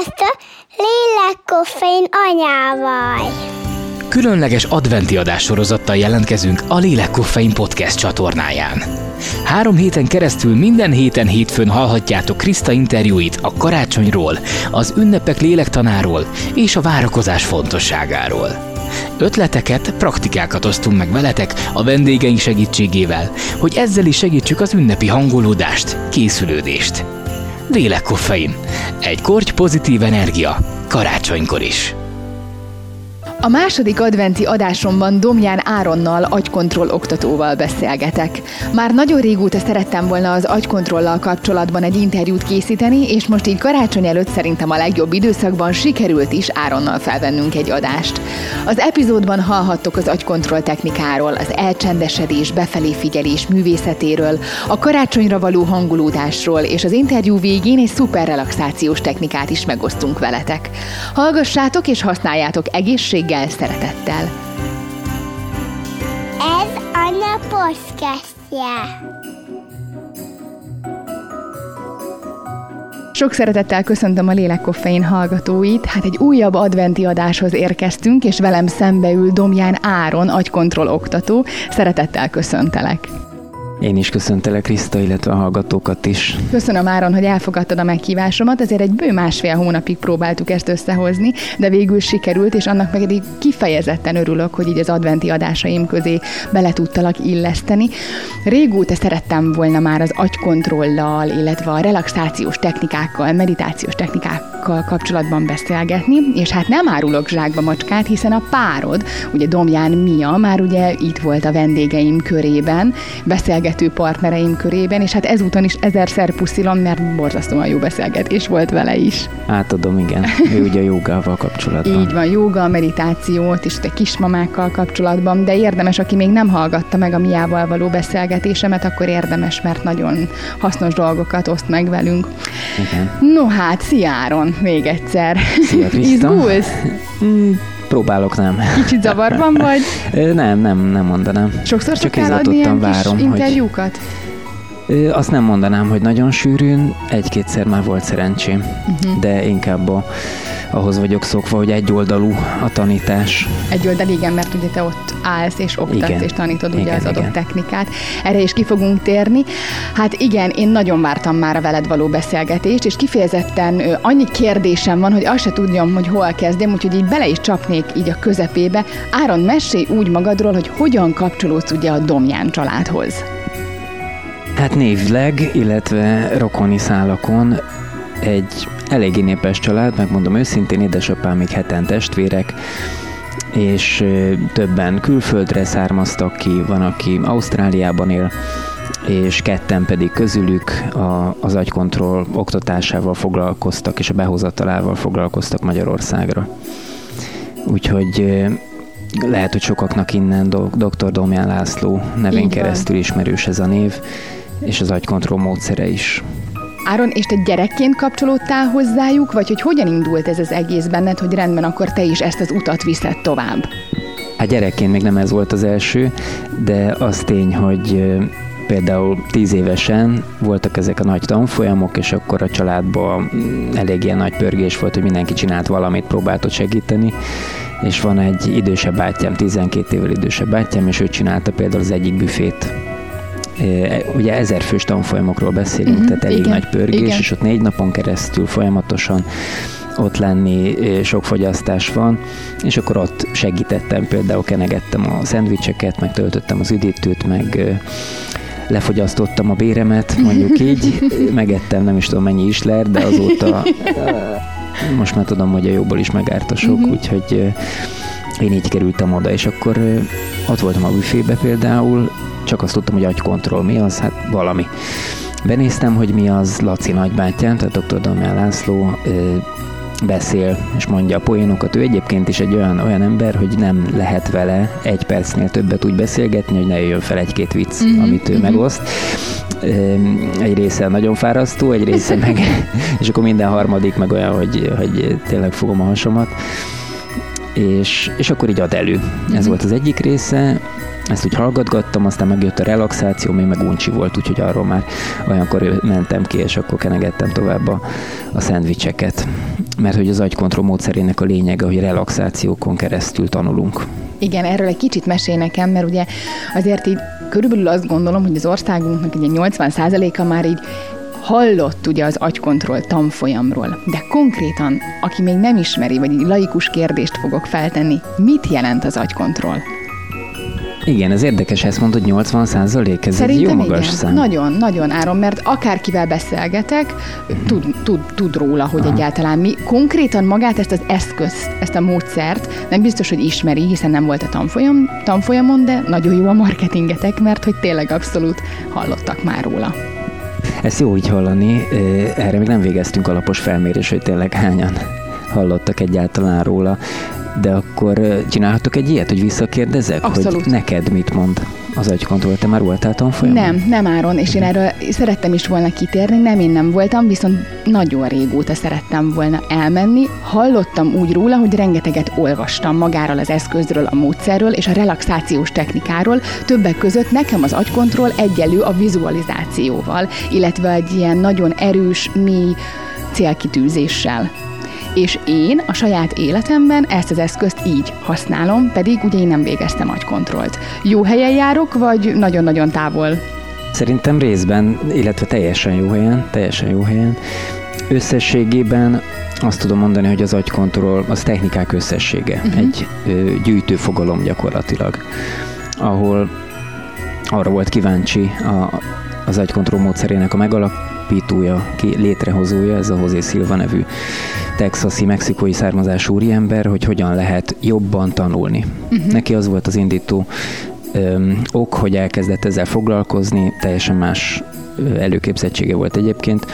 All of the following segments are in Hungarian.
Sziasztok! Lélekkoffein anyával! Különleges adventi adássorozattal jelentkezünk a Lélekkoffein podcast csatornáján. Három héten keresztül minden héten hétfőn hallhatjátok Kriszta interjúit a karácsonyról, az ünnepek lélektanáról és a várakozás fontosságáról. Ötleteket, praktikákat osztunk meg veletek a vendégeink segítségével, hogy ezzel is segítsük az ünnepi hangolódást, készülődést. Lélekkoffein. Egy korty pozitív energia. Karácsonykor is. A második adventi adásomban Domján Áronnal agykontroll oktatóval beszélgetek. Már nagyon régóta szerettem volna az agykontrollal kapcsolatban egy interjút készíteni, és most így karácsony előtt szerintem a legjobb időszakban sikerült is Áronnal felvennünk egy adást. Az epizódban hallhattok az agykontroll technikáról, az elcsendesedés, befelé figyelés művészetéről, a karácsonyra való hangulódásról, és az interjú végén egy szuper relaxációs technikát is megosztunk veletek. Hallgassátok és használjátok egészség reggel szeretettel. Ez Anya podcastje. Sok szeretettel köszöntöm a Lélekkoffein hallgatóit. Hát egy újabb adventi adáshoz érkeztünk, és velem szembeül Domján Áron, agykontroll oktató. Szeretettel köszöntelek. Én is köszöntelek Kriszta, illetve a hallgatókat is. Köszönöm Áron, hogy elfogadtad a meghívásomat, azért egy bő másfél hónapig próbáltuk ezt összehozni, de végül sikerült, és annak egy kifejezetten örülök, hogy így az adventi adásaim közé bele tudtalak illeszteni. Régóta szerettem volna már az agykontrollal, illetve a relaxációs technikákkal, meditációs technikákkal kapcsolatban beszélgetni, és hát nem árulok zsákba macskát, hiszen a párod, ugye Domján Mia, már ugye itt volt a vendégeim körében, beszélget beszélgető partnereim körében, és hát ezúton is ezerszer puszilom, mert borzasztóan jó beszélgetés volt vele is. Átadom, igen. Ő ugye a jogával kapcsolatban. Így van, joga, meditációt is, te kismamákkal kapcsolatban, de érdemes, aki még nem hallgatta meg a miával való beszélgetésemet, akkor érdemes, mert nagyon hasznos dolgokat oszt meg velünk. Igen. No hát, sziáron, még egyszer. Szia, Izgulsz? Próbálok nem. Kicsit zavarban vagy? nem, nem, nem mondanám. Sokszor Csak ilyen várom, kis interjúkat? Hogy... Azt nem mondanám, hogy nagyon sűrűn, egy-kétszer már volt szerencsém, uh-huh. de inkább a ahhoz vagyok szokva, hogy egyoldalú a tanítás. Egyoldal, igen, mert ugye te ott állsz és oktatsz igen. és tanítod ugye igen, az adott igen. technikát. Erre is ki fogunk térni. Hát igen, én nagyon vártam már a veled való beszélgetést, és kifejezetten annyi kérdésem van, hogy azt se tudjam, hogy hol kezdjem, úgyhogy így bele is csapnék így a közepébe. Áron, mesélj úgy magadról, hogy hogyan kapcsolódsz ugye a Domján családhoz. Hát névleg, illetve rokoni szálakon egy eléggé népes család, megmondom őszintén, édesapám még heten testvérek, és többen külföldre származtak ki, van, aki Ausztráliában él, és ketten pedig közülük a, az agykontroll oktatásával foglalkoztak, és a behozatalával foglalkoztak Magyarországra. Úgyhogy lehet, hogy sokaknak innen dr. Domján László nevén keresztül ismerős ez a név, és az agykontroll módszere is. Áron, és te gyerekként kapcsolódtál hozzájuk, vagy hogy hogyan indult ez az egész benned, hogy rendben akkor te is ezt az utat viszed tovább? Hát gyerekként még nem ez volt az első, de az tény, hogy például tíz évesen voltak ezek a nagy tanfolyamok, és akkor a családban elég ilyen nagy pörgés volt, hogy mindenki csinált valamit, próbált ott segíteni, és van egy idősebb bátyám, 12 évvel idősebb bátyám, és ő csinálta például az egyik büfét ugye ezer fős tanfolyamokról beszélünk, uh-huh, tehát elég igen, nagy pörgés, igen. és ott négy napon keresztül folyamatosan ott lenni, sok fogyasztás van, és akkor ott segítettem, például kenegettem a szendvicseket, meg töltöttem az üdítőt, meg lefogyasztottam a béremet, mondjuk így, megettem nem is tudom mennyi isler, de azóta most már tudom, hogy a jóból is megárt a sok, uh-huh. úgyhogy én így kerültem oda, és akkor ott voltam a büfébe például, csak azt tudtam, hogy agykontroll mi az, hát valami. Benéztem, hogy mi az Laci nagybátyám, tehát dr. Damján László ö, beszél és mondja a poénokat. Ő egyébként is egy olyan, olyan ember, hogy nem lehet vele egy percnél többet úgy beszélgetni, hogy ne jöjjön fel egy-két vicc, mm-hmm, amit ő mm-hmm. megoszt. Egy része nagyon fárasztó, egy része meg, és akkor minden harmadik meg olyan, hogy, hogy tényleg fogom a hasomat. És, és akkor így ad elő. Ez mm-hmm. volt az egyik része ezt úgy hallgatgattam, aztán megjött a relaxáció, még meg uncsi volt, úgyhogy arról már olyankor mentem ki, és akkor kenegettem tovább a, a szendvicseket. Mert hogy az agykontroll módszerének a lényege, hogy relaxációkon keresztül tanulunk. Igen, erről egy kicsit mesél nekem, mert ugye azért így körülbelül azt gondolom, hogy az országunknak ugye 80%-a már így hallott ugye az agykontroll tanfolyamról, de konkrétan, aki még nem ismeri, vagy egy laikus kérdést fogok feltenni, mit jelent az agykontroll? Igen, ez érdekes, ezt mondod, 80 százalék, ez Szerintem egy jó magas igen. szám. Nagyon, nagyon áron, mert akárkivel beszélgetek, tud, tud, tud róla, hogy Aha. egyáltalán mi konkrétan magát ezt az eszközt, ezt a módszert nem biztos, hogy ismeri, hiszen nem volt a tanfolyam, tanfolyamon, de nagyon jó a marketingetek, mert hogy tényleg abszolút hallottak már róla. Ezt jó így hallani, erre még nem végeztünk alapos felmérés, hogy tényleg hányan hallottak egyáltalán róla. De akkor csinálhatok egy ilyet, hogy visszakérdezek, Abszolút. hogy neked mit mond az agykontroll? Te már voltál tanfolyamon? Nem, nem áron, és én erről szerettem is volna kitérni, nem én nem voltam, viszont nagyon régóta szerettem volna elmenni. Hallottam úgy róla, hogy rengeteget olvastam magáról az eszközről, a módszerről és a relaxációs technikáról. Többek között nekem az agykontroll egyelő a vizualizációval, illetve egy ilyen nagyon erős, mély célkitűzéssel. És én a saját életemben ezt az eszközt így használom, pedig ugye én nem végeztem agykontrollt. Jó helyen járok, vagy nagyon-nagyon távol? Szerintem részben, illetve teljesen jó helyen, teljesen jó helyen. Összességében azt tudom mondani, hogy az agykontroll az technikák összessége, uh-huh. egy ö, gyűjtő fogalom gyakorlatilag, ahol arra volt kíváncsi a, az agykontroll módszerének a megalapítója, ki létrehozója, ez a José Silva nevű texasi, mexikói származású úriember, hogy hogyan lehet jobban tanulni. Uh-huh. Neki az volt az indító öm, ok, hogy elkezdett ezzel foglalkozni, teljesen más előképzettsége volt egyébként,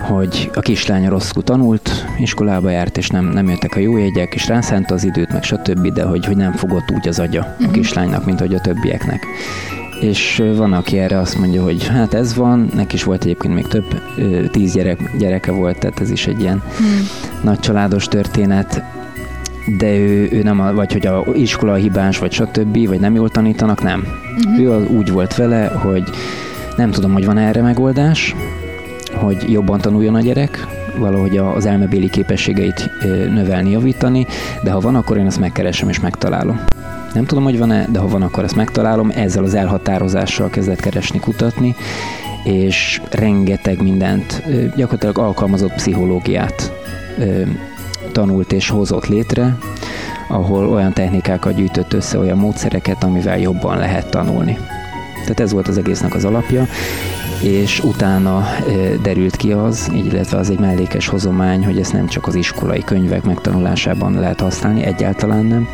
hogy a kislánya rosszul tanult, iskolába járt, és nem, nem jöttek a jó jegyek, és rászánta az időt, meg stb., de hogy, hogy nem fogott úgy az agya a kislánynak, mint hogy a többieknek. És van, aki erre azt mondja, hogy hát ez van, neki is volt egyébként még több, tíz gyerek, gyereke volt, tehát ez is egy ilyen hmm. nagy családos történet, de ő, ő nem, a, vagy hogy a iskola hibás, vagy stb., vagy nem jól tanítanak, nem. Uh-huh. Ő az, úgy volt vele, hogy nem tudom, hogy van erre megoldás, hogy jobban tanuljon a gyerek, valahogy az elmebéli képességeit növelni, javítani, de ha van, akkor én ezt megkeresem és megtalálom. Nem tudom, hogy van-e, de ha van, akkor ezt megtalálom. Ezzel az elhatározással kezdett keresni, kutatni, és rengeteg mindent, gyakorlatilag alkalmazott pszichológiát tanult és hozott létre, ahol olyan technikákat gyűjtött össze, olyan módszereket, amivel jobban lehet tanulni. Tehát ez volt az egésznek az alapja, és utána derült ki az, így illetve az egy mellékes hozomány, hogy ezt nem csak az iskolai könyvek megtanulásában lehet használni, egyáltalán nem,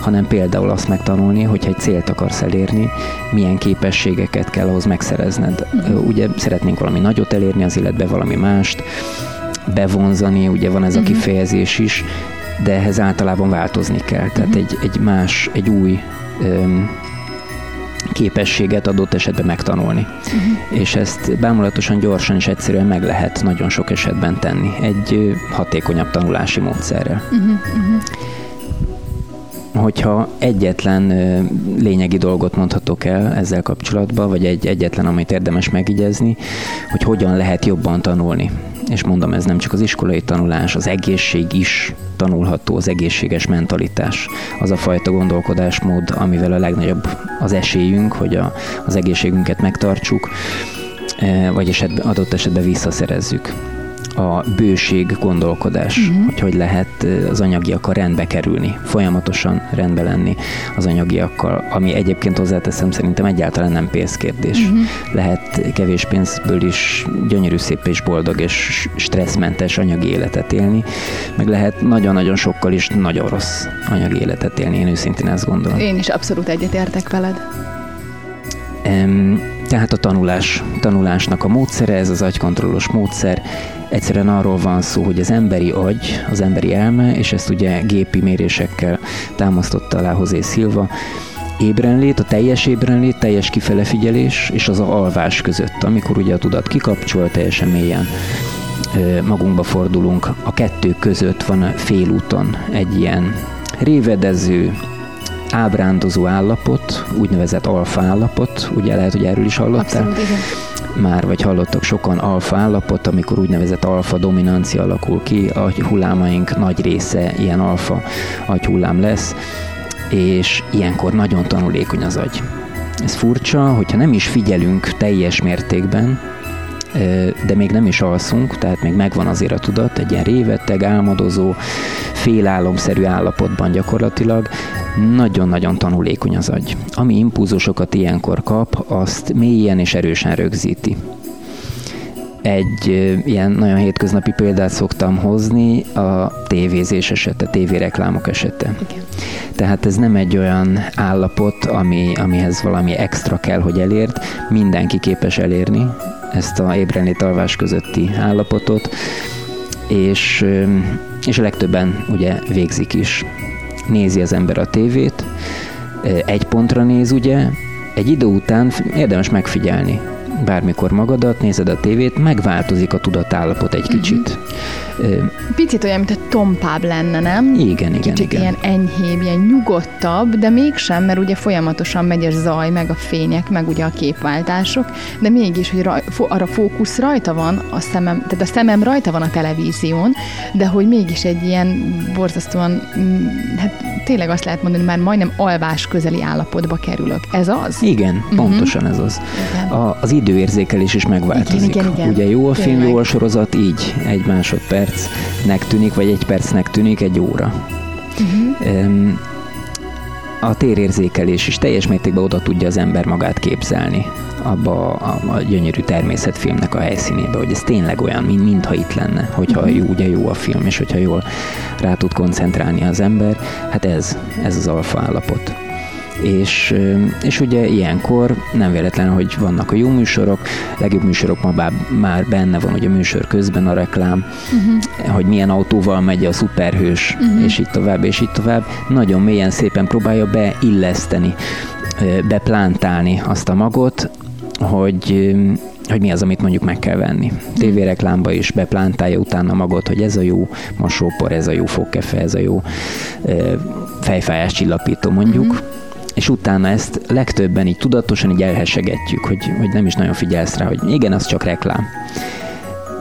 hanem például azt megtanulni, hogyha egy célt akarsz elérni, milyen képességeket kell ahhoz megszerezned. Ugye szeretnénk valami nagyot elérni az életbe, valami mást, bevonzani, ugye van ez a kifejezés is, de ehhez általában változni kell. Tehát egy, egy más, egy új öm, képességet adott esetben megtanulni. Uh-huh. És ezt bámulatosan, gyorsan és egyszerűen meg lehet nagyon sok esetben tenni. Egy hatékonyabb tanulási módszerrel. Hogyha egyetlen lényegi dolgot mondhatok el ezzel kapcsolatban, vagy egy egyetlen, amit érdemes megigyezni, hogy hogyan lehet jobban tanulni. És mondom, ez nem csak az iskolai tanulás, az egészség is tanulható, az egészséges mentalitás. Az a fajta gondolkodásmód, amivel a legnagyobb az esélyünk, hogy a, az egészségünket megtartsuk, eh, vagy esetben, adott esetben visszaszerezzük a bőség gondolkodás, uh-huh. hogy hogy lehet az anyagiakkal rendbe kerülni, folyamatosan rendbe lenni az anyagiakkal, ami egyébként hozzáteszem szerintem egyáltalán nem pénzkérdés. Uh-huh. Lehet kevés pénzből is gyönyörű, szép és boldog és stresszmentes anyagi életet élni, meg lehet nagyon-nagyon sokkal is nagyon rossz anyagi életet élni, én őszintén ezt gondolom. Én is abszolút egyetértek veled. Em, Tehát a tanulás, tanulásnak a módszere, ez az agykontrollos módszer, egyszerűen arról van szó, hogy az emberi agy, az emberi elme, és ezt ugye gépi mérésekkel támasztotta alá Hozé Szilva, ébrenlét, a teljes ébrenlét, teljes kifele figyelés és az alvás között, amikor ugye a tudat kikapcsol, teljesen mélyen magunkba fordulunk. A kettő között van a félúton egy ilyen révedező, ábrándozó állapot, úgynevezett alfa állapot, ugye lehet, hogy erről is hallottál? Abszolút, igen. Már vagy hallottak sokan alfa állapot, amikor úgynevezett alfa dominancia alakul ki, a hullámaink nagy része ilyen alfa agyhullám lesz, és ilyenkor nagyon tanulékony az agy. Ez furcsa, hogyha nem is figyelünk teljes mértékben, de még nem is alszunk, tehát még megvan azért a tudat, egy ilyen révetteg, álmodozó, félálomszerű állapotban gyakorlatilag, nagyon-nagyon tanulékony az agy. Ami impulzusokat ilyenkor kap, azt mélyen és erősen rögzíti egy ilyen nagyon hétköznapi példát szoktam hozni, a tévézés esete, tévéreklámok esete. Igen. Tehát ez nem egy olyan állapot, ami, amihez valami extra kell, hogy elérd, mindenki képes elérni ezt a ébrenlét alvás közötti állapotot, és, és a legtöbben ugye végzik is. Nézi az ember a tévét, egy pontra néz ugye, egy idő után érdemes megfigyelni, bármikor magadat, nézed a tévét, megváltozik a tudatállapot egy kicsit. Uh-huh. Picit olyan, mint a tompább lenne, nem? Igen, igen, Kicsit igen. ilyen enyhébb, ilyen nyugodtabb, de mégsem, mert ugye folyamatosan megy a zaj, meg a fények, meg ugye a képváltások, de mégis, hogy raj, arra fókusz rajta van a szemem, tehát a szemem rajta van a televízión, de hogy mégis egy ilyen borzasztóan, mm, hát tényleg azt lehet mondani, már majdnem alvás közeli állapotba kerülök. Ez az? Igen, uh-huh. pontosan ez az. Igen. A, az időérzékelés is megváltozik. Igen, igen, igen. Ugye jó a film, jó a sorozat, így egy másodpercnek tűnik, vagy egy percnek tűnik egy óra. Uh-huh. A térérzékelés is teljes mértékben oda tudja az ember magát képzelni abba a, a gyönyörű természetfilmnek a helyszínébe, hogy ez tényleg olyan, mint, mintha itt lenne, hogyha jó, ugye jó a film, és hogyha jól rá tud koncentrálni az ember, hát ez, ez az alfa állapot és, és ugye ilyenkor nem véletlen, hogy vannak a jó műsorok, legjobb műsorok ma bár, már benne van, hogy a műsor közben a reklám, uh-huh. hogy milyen autóval megy a szuperhős, uh-huh. és így tovább, és így tovább. Nagyon mélyen szépen próbálja beilleszteni, beplántálni azt a magot, hogy hogy mi az, amit mondjuk meg kell venni. Tévéreklámba is beplántálja utána magot, hogy ez a jó mosópor, ez a jó fogkefe, ez a jó fejfájás csillapító mondjuk. Uh-huh és utána ezt legtöbben így tudatosan így elhesegetjük, hogy, hogy nem is nagyon figyelsz rá, hogy igen, az csak reklám.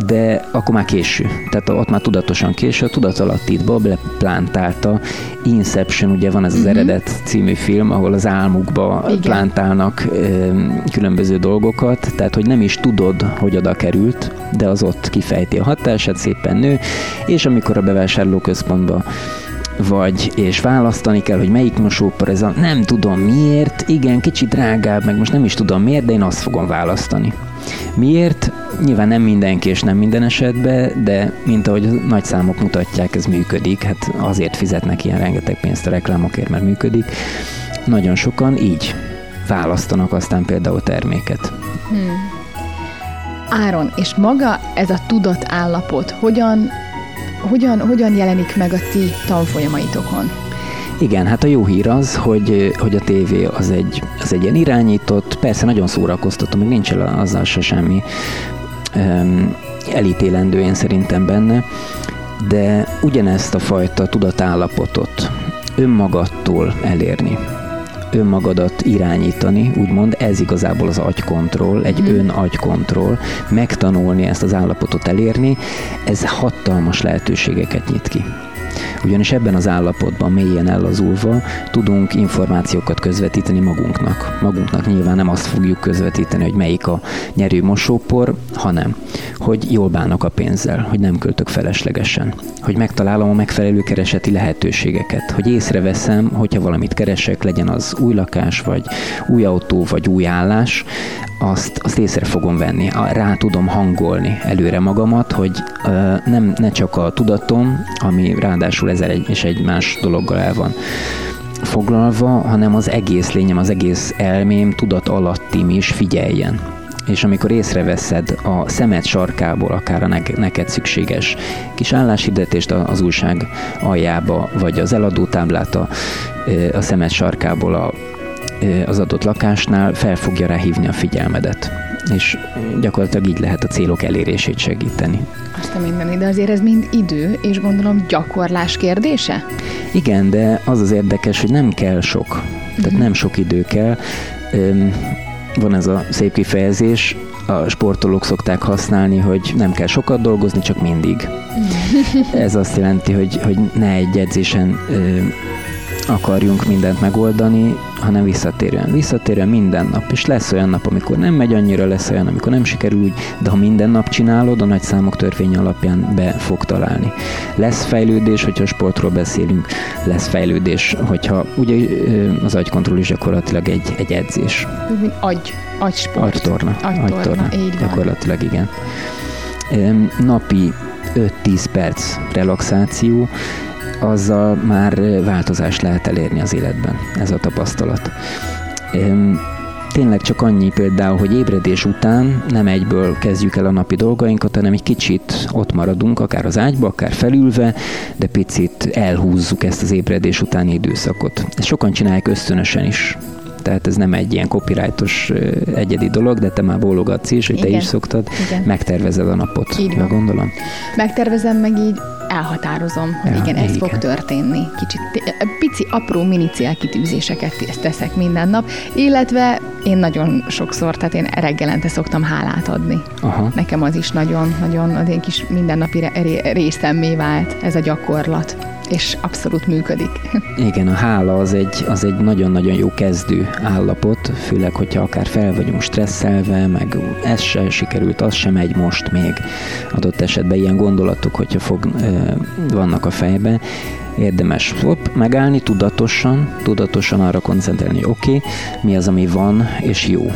De akkor már késő. Tehát ott már tudatosan késő, a tudatalattitba beplántálta. Inception, ugye van ez az uh-huh. eredet című film, ahol az álmukba Igen. plántálnak ö, különböző dolgokat, tehát hogy nem is tudod, hogy oda került, de az ott kifejti a hatását, szépen nő, és amikor a bevásárlóközpontba vagy, és választani kell, hogy melyik mosópor ez a, nem tudom miért, igen, kicsit drágább, meg most nem is tudom miért, de én azt fogom választani. Miért? Nyilván nem mindenki és nem minden esetben, de mint ahogy a nagy számok mutatják, ez működik, hát azért fizetnek ilyen rengeteg pénzt a reklámokért, mert működik. Nagyon sokan így választanak aztán például terméket. Hmm. Áron, és maga ez a tudatállapot hogyan hogyan, hogyan jelenik meg a ti tanfolyamaitokon? Igen, hát a jó hír az, hogy, hogy a tévé az egy, az egy ilyen irányított, persze nagyon szórakoztató, még nincs el azzal se semmi um, elítélendő én szerintem benne, de ugyanezt a fajta tudatállapotot önmagattól elérni, önmagadat irányítani, úgymond ez igazából az agykontroll, egy mm. ön agykontroll, megtanulni ezt az állapotot elérni, ez hatalmas lehetőségeket nyit ki ugyanis ebben az állapotban mélyen ellazulva tudunk információkat közvetíteni magunknak. Magunknak nyilván nem azt fogjuk közvetíteni, hogy melyik a nyerő mosópor, hanem hogy jól bánok a pénzzel, hogy nem költök feleslegesen, hogy megtalálom a megfelelő kereseti lehetőségeket, hogy észreveszem, hogyha valamit keresek, legyen az új lakás, vagy új autó, vagy új állás, azt, azt észre fogom venni, rá tudom hangolni előre magamat, hogy nem, ne csak a tudatom, ami ráadásul ezer egy, és egy más dologgal el van foglalva, hanem az egész lényem, az egész elmém, tudat alattim is figyeljen. És amikor észreveszed a szemed sarkából akár a neked szükséges kis álláshirdetést az újság aljába, vagy az eladótáblát a, a szemed sarkából a az adott lakásnál fel fogja rá hívni a figyelmedet. és gyakorlatilag így lehet a célok elérését segíteni. Azt a minden, de azért ez mind idő, és gondolom gyakorlás kérdése? Igen, de az az érdekes, hogy nem kell sok. Tehát uh-huh. nem sok idő kell. Van ez a szép kifejezés, a sportolók szokták használni, hogy nem kell sokat dolgozni, csak mindig. Ez azt jelenti, hogy, hogy ne egy edzésen akarjunk mindent megoldani, hanem visszatérően. Visszatérően minden nap. És lesz olyan nap, amikor nem megy annyira, lesz olyan, amikor nem sikerül úgy, de ha minden nap csinálod, a nagy számok törvény alapján be fog találni. Lesz fejlődés, hogyha sportról beszélünk, lesz fejlődés, hogyha ugye az agykontroll is gyakorlatilag egy, egy edzés. Agy, agysport. Agytorna. Agytorna, agytorna. így van. Gyakorlatilag igen. Napi 5-10 perc relaxáció, azzal már változást lehet elérni az életben, ez a tapasztalat. Tényleg csak annyi például, hogy ébredés után nem egyből kezdjük el a napi dolgainkat, hanem egy kicsit ott maradunk, akár az ágyba, akár felülve, de picit elhúzzuk ezt az ébredés utáni időszakot. Ezt sokan csinálják ösztönösen is tehát ez nem egy ilyen copyrightos egyedi dolog, de te már bólogatsz is, hogy Igen. te is szoktad, Igen. megtervezed a napot. Így van. gondolom? Megtervezem, meg így elhatározom, hogy ja, igen, ez igen. fog történni. Kicsit pici, apró mini célkitűzéseket teszek minden nap, illetve én nagyon sokszor, tehát én reggelente szoktam hálát adni. Aha. Nekem az is nagyon, nagyon az én kis mindennapi részemmé vált ez a gyakorlat és abszolút működik. Igen, a hála az egy, az egy nagyon-nagyon jó kezdő állapot, főleg, hogyha akár fel vagyunk stresszelve, meg ez se sikerült, az sem megy most még. Adott esetben ilyen gondolatok, hogyha fog, vannak a fejbe, érdemes hopp, megállni tudatosan, tudatosan arra koncentrálni, oké, okay, mi az, ami van, és jó.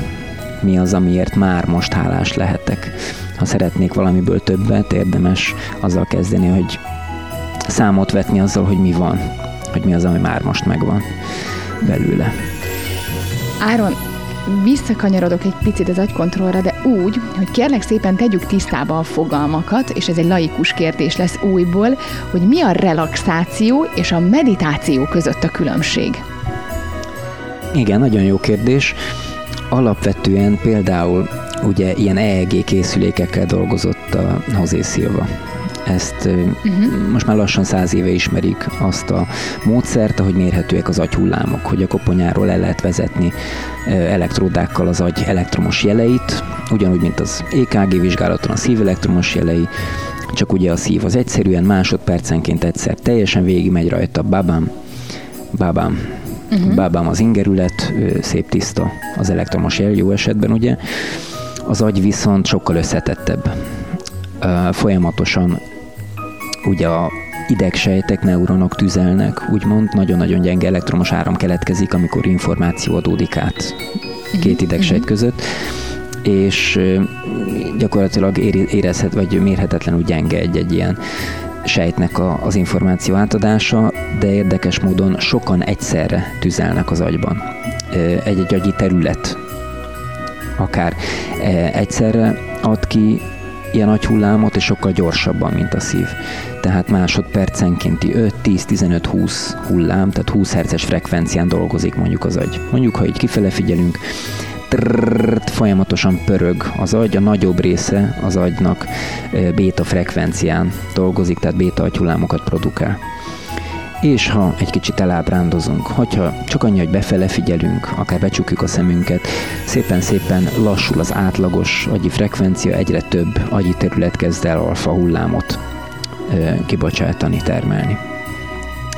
Mi az, amiért már most hálás lehetek. Ha szeretnék valamiből többet, érdemes azzal kezdeni, hogy számot vetni azzal, hogy mi van, hogy mi az, ami már most megvan belőle. Áron, visszakanyarodok egy picit az agykontrollra, de úgy, hogy kérlek szépen tegyük tisztába a fogalmakat, és ez egy laikus kérdés lesz újból, hogy mi a relaxáció és a meditáció között a különbség? Igen, nagyon jó kérdés. Alapvetően például ugye ilyen EEG készülékekkel dolgozott a Hozé Szilva ezt uh-huh. most már lassan száz éve ismerik azt a módszert, ahogy mérhetőek az agyhullámok, hogy a koponyáról el lehet vezetni elektródákkal az agy elektromos jeleit, ugyanúgy, mint az EKG vizsgálaton a szív elektromos jelei, csak ugye a szív az egyszerűen másodpercenként egyszer teljesen végigmegy rajta, babám, babám, uh-huh. babám az ingerület, szép tiszta az elektromos jel, jó esetben ugye, az agy viszont sokkal összetettebb. Folyamatosan ugye a idegsejtek, neuronok tüzelnek, úgymond nagyon-nagyon gyenge elektromos áram keletkezik, amikor információ adódik át két mhm. idegsejt mhm. között, és gyakorlatilag érezhet, vagy mérhetetlenül gyenge egy-egy ilyen sejtnek a, az információ átadása, de érdekes módon sokan egyszerre tüzelnek az agyban. Egy-egy agyi terület akár egyszerre ad ki ilyen nagy hullámot, és sokkal gyorsabban, mint a szív. Tehát másodpercenkénti 5-10-15-20 hullám, tehát 20 Hz-es frekvencián dolgozik mondjuk az agy. Mondjuk, ha így kifele figyelünk, trrrt, folyamatosan pörög az agy, a nagyobb része az agynak béta frekvencián dolgozik, tehát béta agyhullámokat produkál és ha egy kicsit elábrándozunk, hogyha csak annyi, hogy befele figyelünk, akár becsukjuk a szemünket, szépen-szépen lassul az átlagos agyi frekvencia, egyre több agyi terület kezd el alfa hullámot kibocsátani, termelni.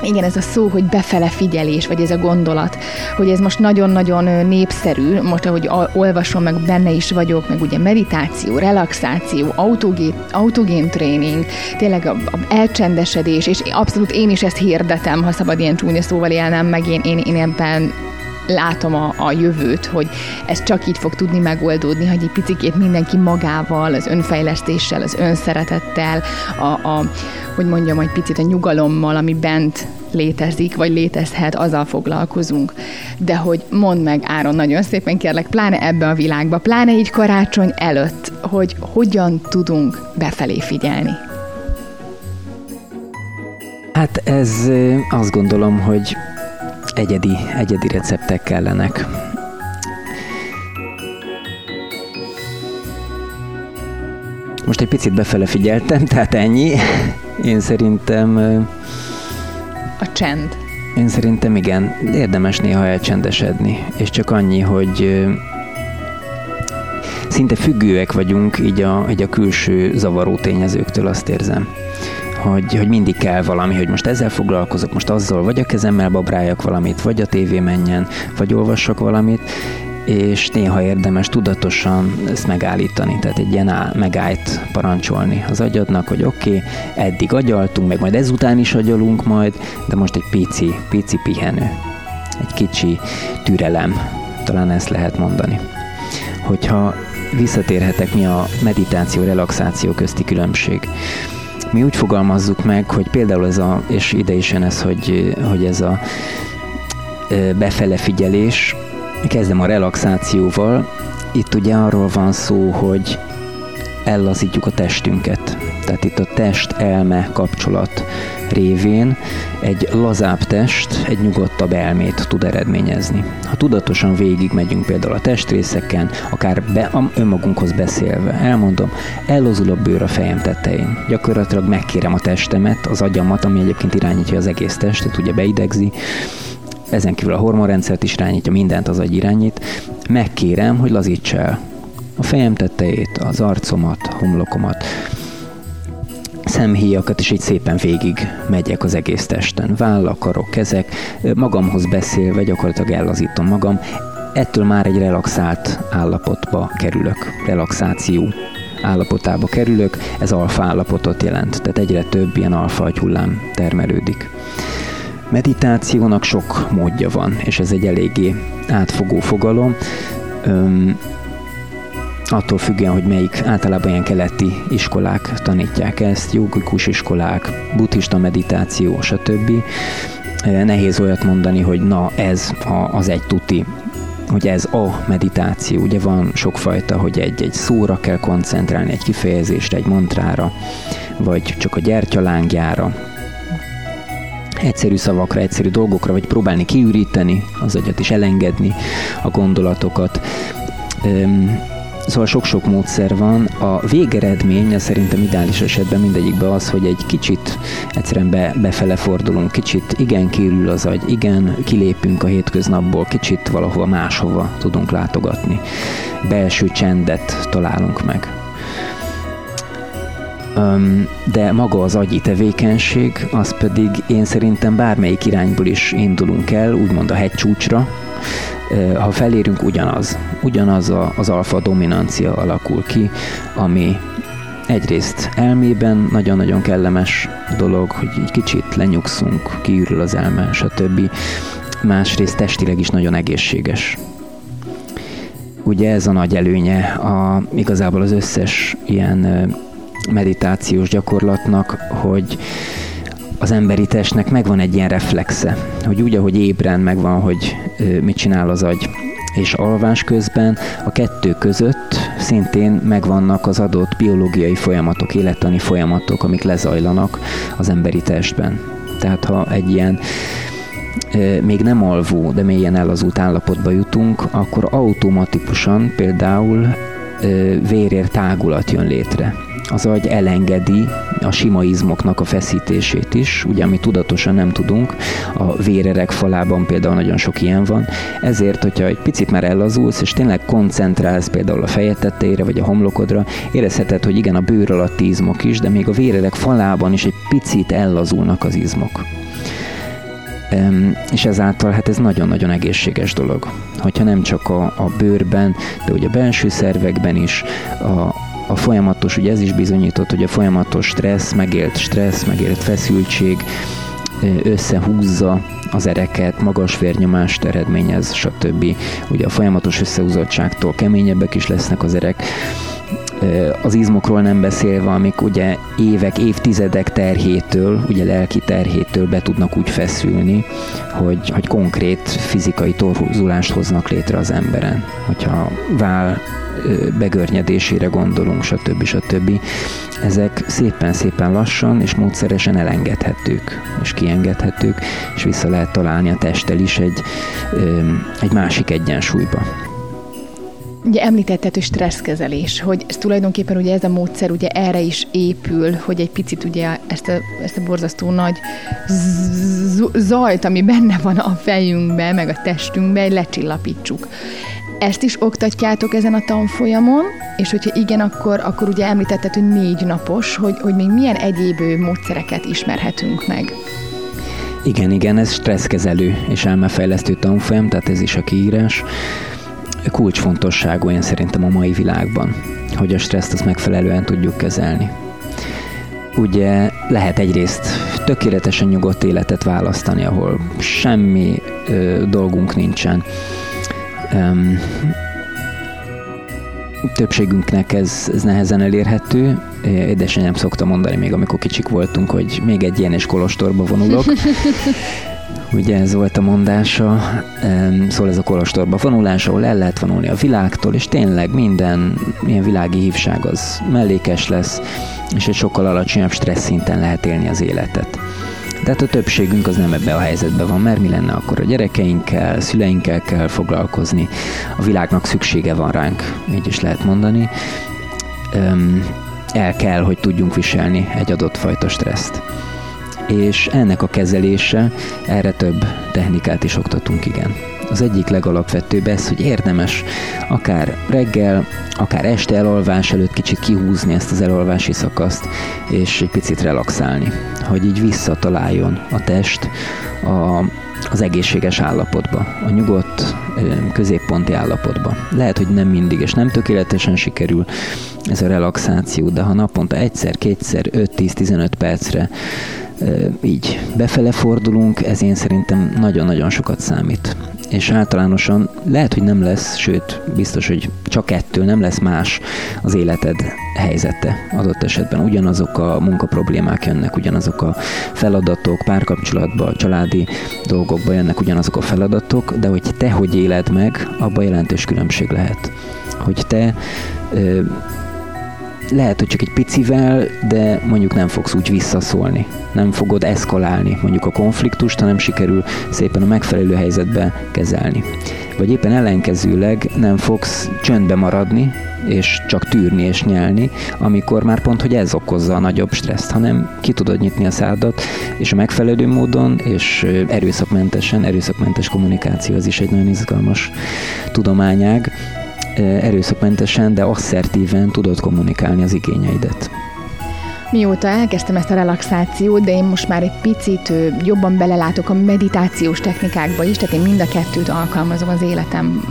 Igen, ez a szó, hogy befele figyelés, vagy ez a gondolat, hogy ez most nagyon-nagyon népszerű, most ahogy olvasom, meg benne is vagyok, meg ugye meditáció, relaxáció, autogén, autogén tréning, tényleg a, a elcsendesedés, és abszolút én is ezt hirdetem, ha szabad ilyen csúnya szóval élnem, meg én, én, én ebben látom a, a jövőt, hogy ez csak így fog tudni megoldódni, hogy egy picikét mindenki magával, az önfejlesztéssel, az önszeretettel, a, a hogy mondjam, egy picit a nyugalommal, ami bent létezik, vagy létezhet, azzal foglalkozunk. De hogy mondd meg, Áron, nagyon szépen kérlek, pláne ebbe a világba, pláne így karácsony előtt, hogy hogyan tudunk befelé figyelni. Hát ez azt gondolom, hogy egyedi, egyedi receptek kellenek. Most egy picit befele figyeltem, tehát ennyi. Én szerintem... A csend. Én szerintem igen, érdemes néha elcsendesedni, és csak annyi, hogy szinte függőek vagyunk így a, így a külső zavaró tényezőktől, azt érzem. Hogy, hogy mindig kell valami, hogy most ezzel foglalkozok, most azzal, vagy a kezemmel babráljak valamit, vagy a tévé menjen, vagy olvassak valamit, és néha érdemes tudatosan ezt megállítani, tehát egy ilyen megállt parancsolni az agyadnak, hogy oké, okay, eddig agyaltunk, meg majd ezután is agyalunk majd, de most egy pici, pici pihenő, egy kicsi türelem, talán ezt lehet mondani. Hogyha visszatérhetek, mi a meditáció, relaxáció közti különbség. Mi úgy fogalmazzuk meg, hogy például ez a, és ide is jön ez, hogy, hogy ez a befele figyelés, kezdem a relaxációval, itt ugye arról van szó, hogy ellazítjuk a testünket. Tehát itt a test-elme kapcsolat révén egy lazább test egy nyugodtabb elmét tud eredményezni. Ha tudatosan végig megyünk például a testrészeken, akár be, önmagunkhoz beszélve, elmondom, ellazul a bőr a fejem tetején. Gyakorlatilag megkérem a testemet, az agyamat, ami egyébként irányítja az egész testet, ugye beidegzi, ezen kívül a hormonrendszert is irányítja, mindent az agy irányít, megkérem, hogy lazíts el a fejem tetejét, az arcomat, homlokomat, szemhéjakat, és így szépen végig megyek az egész testen. Vállak, karok, kezek, magamhoz beszélve gyakorlatilag ellazítom magam. Ettől már egy relaxált állapotba kerülök. Relaxáció állapotába kerülök, ez alfa állapotot jelent, tehát egyre több ilyen alfa hullám termelődik. Meditációnak sok módja van, és ez egy eléggé átfogó fogalom. Öm, attól függően, hogy melyik általában ilyen keleti iskolák tanítják ezt, jogikus iskolák, buddhista meditáció, stb. Nehéz olyat mondani, hogy na ez a, az egy tuti, hogy ez a meditáció. Ugye van sokfajta, hogy egy-egy szóra kell koncentrálni, egy kifejezésre, egy mantrára, vagy csak a gyertyalángjára, egyszerű szavakra, egyszerű dolgokra, vagy próbálni kiüríteni az agyat és elengedni a gondolatokat. Szóval sok-sok módszer van. A végeredmény, szerintem ideális esetben mindegyikben az, hogy egy kicsit egyszerűen be, befele fordulunk, kicsit igen kiürül az agy, igen kilépünk a hétköznapból, kicsit valahova máshova tudunk látogatni. Belső csendet találunk meg de maga az agyi tevékenység, az pedig én szerintem bármelyik irányból is indulunk el, úgymond a hegycsúcsra, ha felérünk, ugyanaz. Ugyanaz a, az alfa dominancia alakul ki, ami egyrészt elmében nagyon-nagyon kellemes dolog, hogy egy kicsit lenyugszunk, kiürül az elme, stb. Másrészt testileg is nagyon egészséges. Ugye ez a nagy előnye a, igazából az összes ilyen meditációs gyakorlatnak, hogy az emberi testnek megvan egy ilyen reflexe, hogy úgy, ahogy ébren megvan, hogy mit csinál az agy, és alvás közben a kettő között szintén megvannak az adott biológiai folyamatok, élettani folyamatok, amik lezajlanak az emberi testben. Tehát ha egy ilyen még nem alvó, de mélyen elazult állapotba jutunk, akkor automatikusan például vérér tágulat jön létre az agy elengedi a sima izmoknak a feszítését is, ugye ami tudatosan nem tudunk, a vérerek falában például nagyon sok ilyen van, ezért, hogyha egy picit már ellazulsz, és tényleg koncentrálsz például a fejed tetejére, vagy a homlokodra, érezheted, hogy igen, a bőr alatti izmok is, de még a vérerek falában is egy picit ellazulnak az izmok. és ezáltal hát ez nagyon-nagyon egészséges dolog. Hogyha nem csak a, a bőrben, de ugye a belső szervekben is, a, a folyamatos, ugye ez is bizonyított, hogy a folyamatos stressz, megélt stressz, megélt feszültség összehúzza az ereket, magas vérnyomást eredményez, stb. Ugye a folyamatos összehúzottságtól keményebbek is lesznek az erek, az izmokról nem beszélve, amik ugye évek, évtizedek terhétől, ugye lelki terhétől be tudnak úgy feszülni, hogy, hogy konkrét fizikai torzulást hoznak létre az emberen. Hogyha vál begörnyedésére gondolunk, stb. stb. Ezek szépen-szépen lassan és módszeresen elengedhetők, és kiengedhetők, és vissza lehet találni a testtel is egy, egy másik egyensúlyba. Ugye említetted, hogy stresszkezelés, hogy ez tulajdonképpen ugye ez a módszer ugye erre is épül, hogy egy picit ugye ezt a, ezt a borzasztó nagy zajt, ami benne van a fejünkben, meg a testünkben, lecsillapítsuk. Ezt is oktatjátok ezen a tanfolyamon, és hogyha igen, akkor, akkor ugye említetted, hogy négy napos, hogy, hogy még milyen egyéb módszereket ismerhetünk meg. Igen, igen, ez stresszkezelő és elmefejlesztő tanfolyam, tehát ez is a kiírás. Kulcsfontosságú én szerintem a mai világban, hogy a stresszt azt megfelelően tudjuk kezelni. Ugye lehet egyrészt tökéletesen nyugodt életet választani, ahol semmi ö, dolgunk nincsen. Öm, többségünknek ez, ez nehezen elérhető. Édesanyám szokta mondani még, amikor kicsik voltunk, hogy még egy ilyen és kolostorba vonulok. Ugye ez volt a mondása, szóval ez a kolostorba vonulás, ahol el lehet vonulni a világtól, és tényleg minden ilyen világi hívság az mellékes lesz, és egy sokkal alacsonyabb stressz szinten lehet élni az életet. Tehát a többségünk az nem ebbe a helyzetben van, mert mi lenne akkor a gyerekeinkkel, szüleinkkel kell foglalkozni, a világnak szüksége van ránk, így is lehet mondani. El kell, hogy tudjunk viselni egy adott fajta stresszt. És ennek a kezelése, erre több technikát is oktatunk, igen. Az egyik legalapvetőbb ez, hogy érdemes akár reggel, akár este elalvás előtt kicsit kihúzni ezt az elalvási szakaszt, és egy picit relaxálni, hogy így visszataláljon a test a, az egészséges állapotba, a nyugodt középponti állapotba. Lehet, hogy nem mindig és nem tökéletesen sikerül ez a relaxáció, de ha naponta egyszer, kétszer, 5-10-15 percre így befele fordulunk, ez én szerintem nagyon-nagyon sokat számít és általánosan lehet, hogy nem lesz, sőt, biztos, hogy csak ettől nem lesz más az életed helyzete adott esetben. Ugyanazok a munkaproblémák jönnek, ugyanazok a feladatok, párkapcsolatban, családi dolgokban jönnek ugyanazok a feladatok, de hogy te hogy éled meg, abban jelentős különbség lehet. Hogy te ö, lehet, hogy csak egy picivel, de mondjuk nem fogsz úgy visszaszólni. Nem fogod eszkalálni mondjuk a konfliktust, hanem sikerül szépen a megfelelő helyzetbe kezelni. Vagy éppen ellenkezőleg nem fogsz csöndbe maradni, és csak tűrni és nyelni, amikor már pont, hogy ez okozza a nagyobb stresszt, hanem ki tudod nyitni a szádat, és a megfelelő módon, és erőszakmentesen, erőszakmentes kommunikáció, az is egy nagyon izgalmas tudományág, erőszakmentesen, de asszertíven tudod kommunikálni az igényeidet. Mióta elkezdtem ezt a relaxációt, de én most már egy picit jobban belelátok a meditációs technikákba is, tehát én mind a kettőt alkalmazom az életem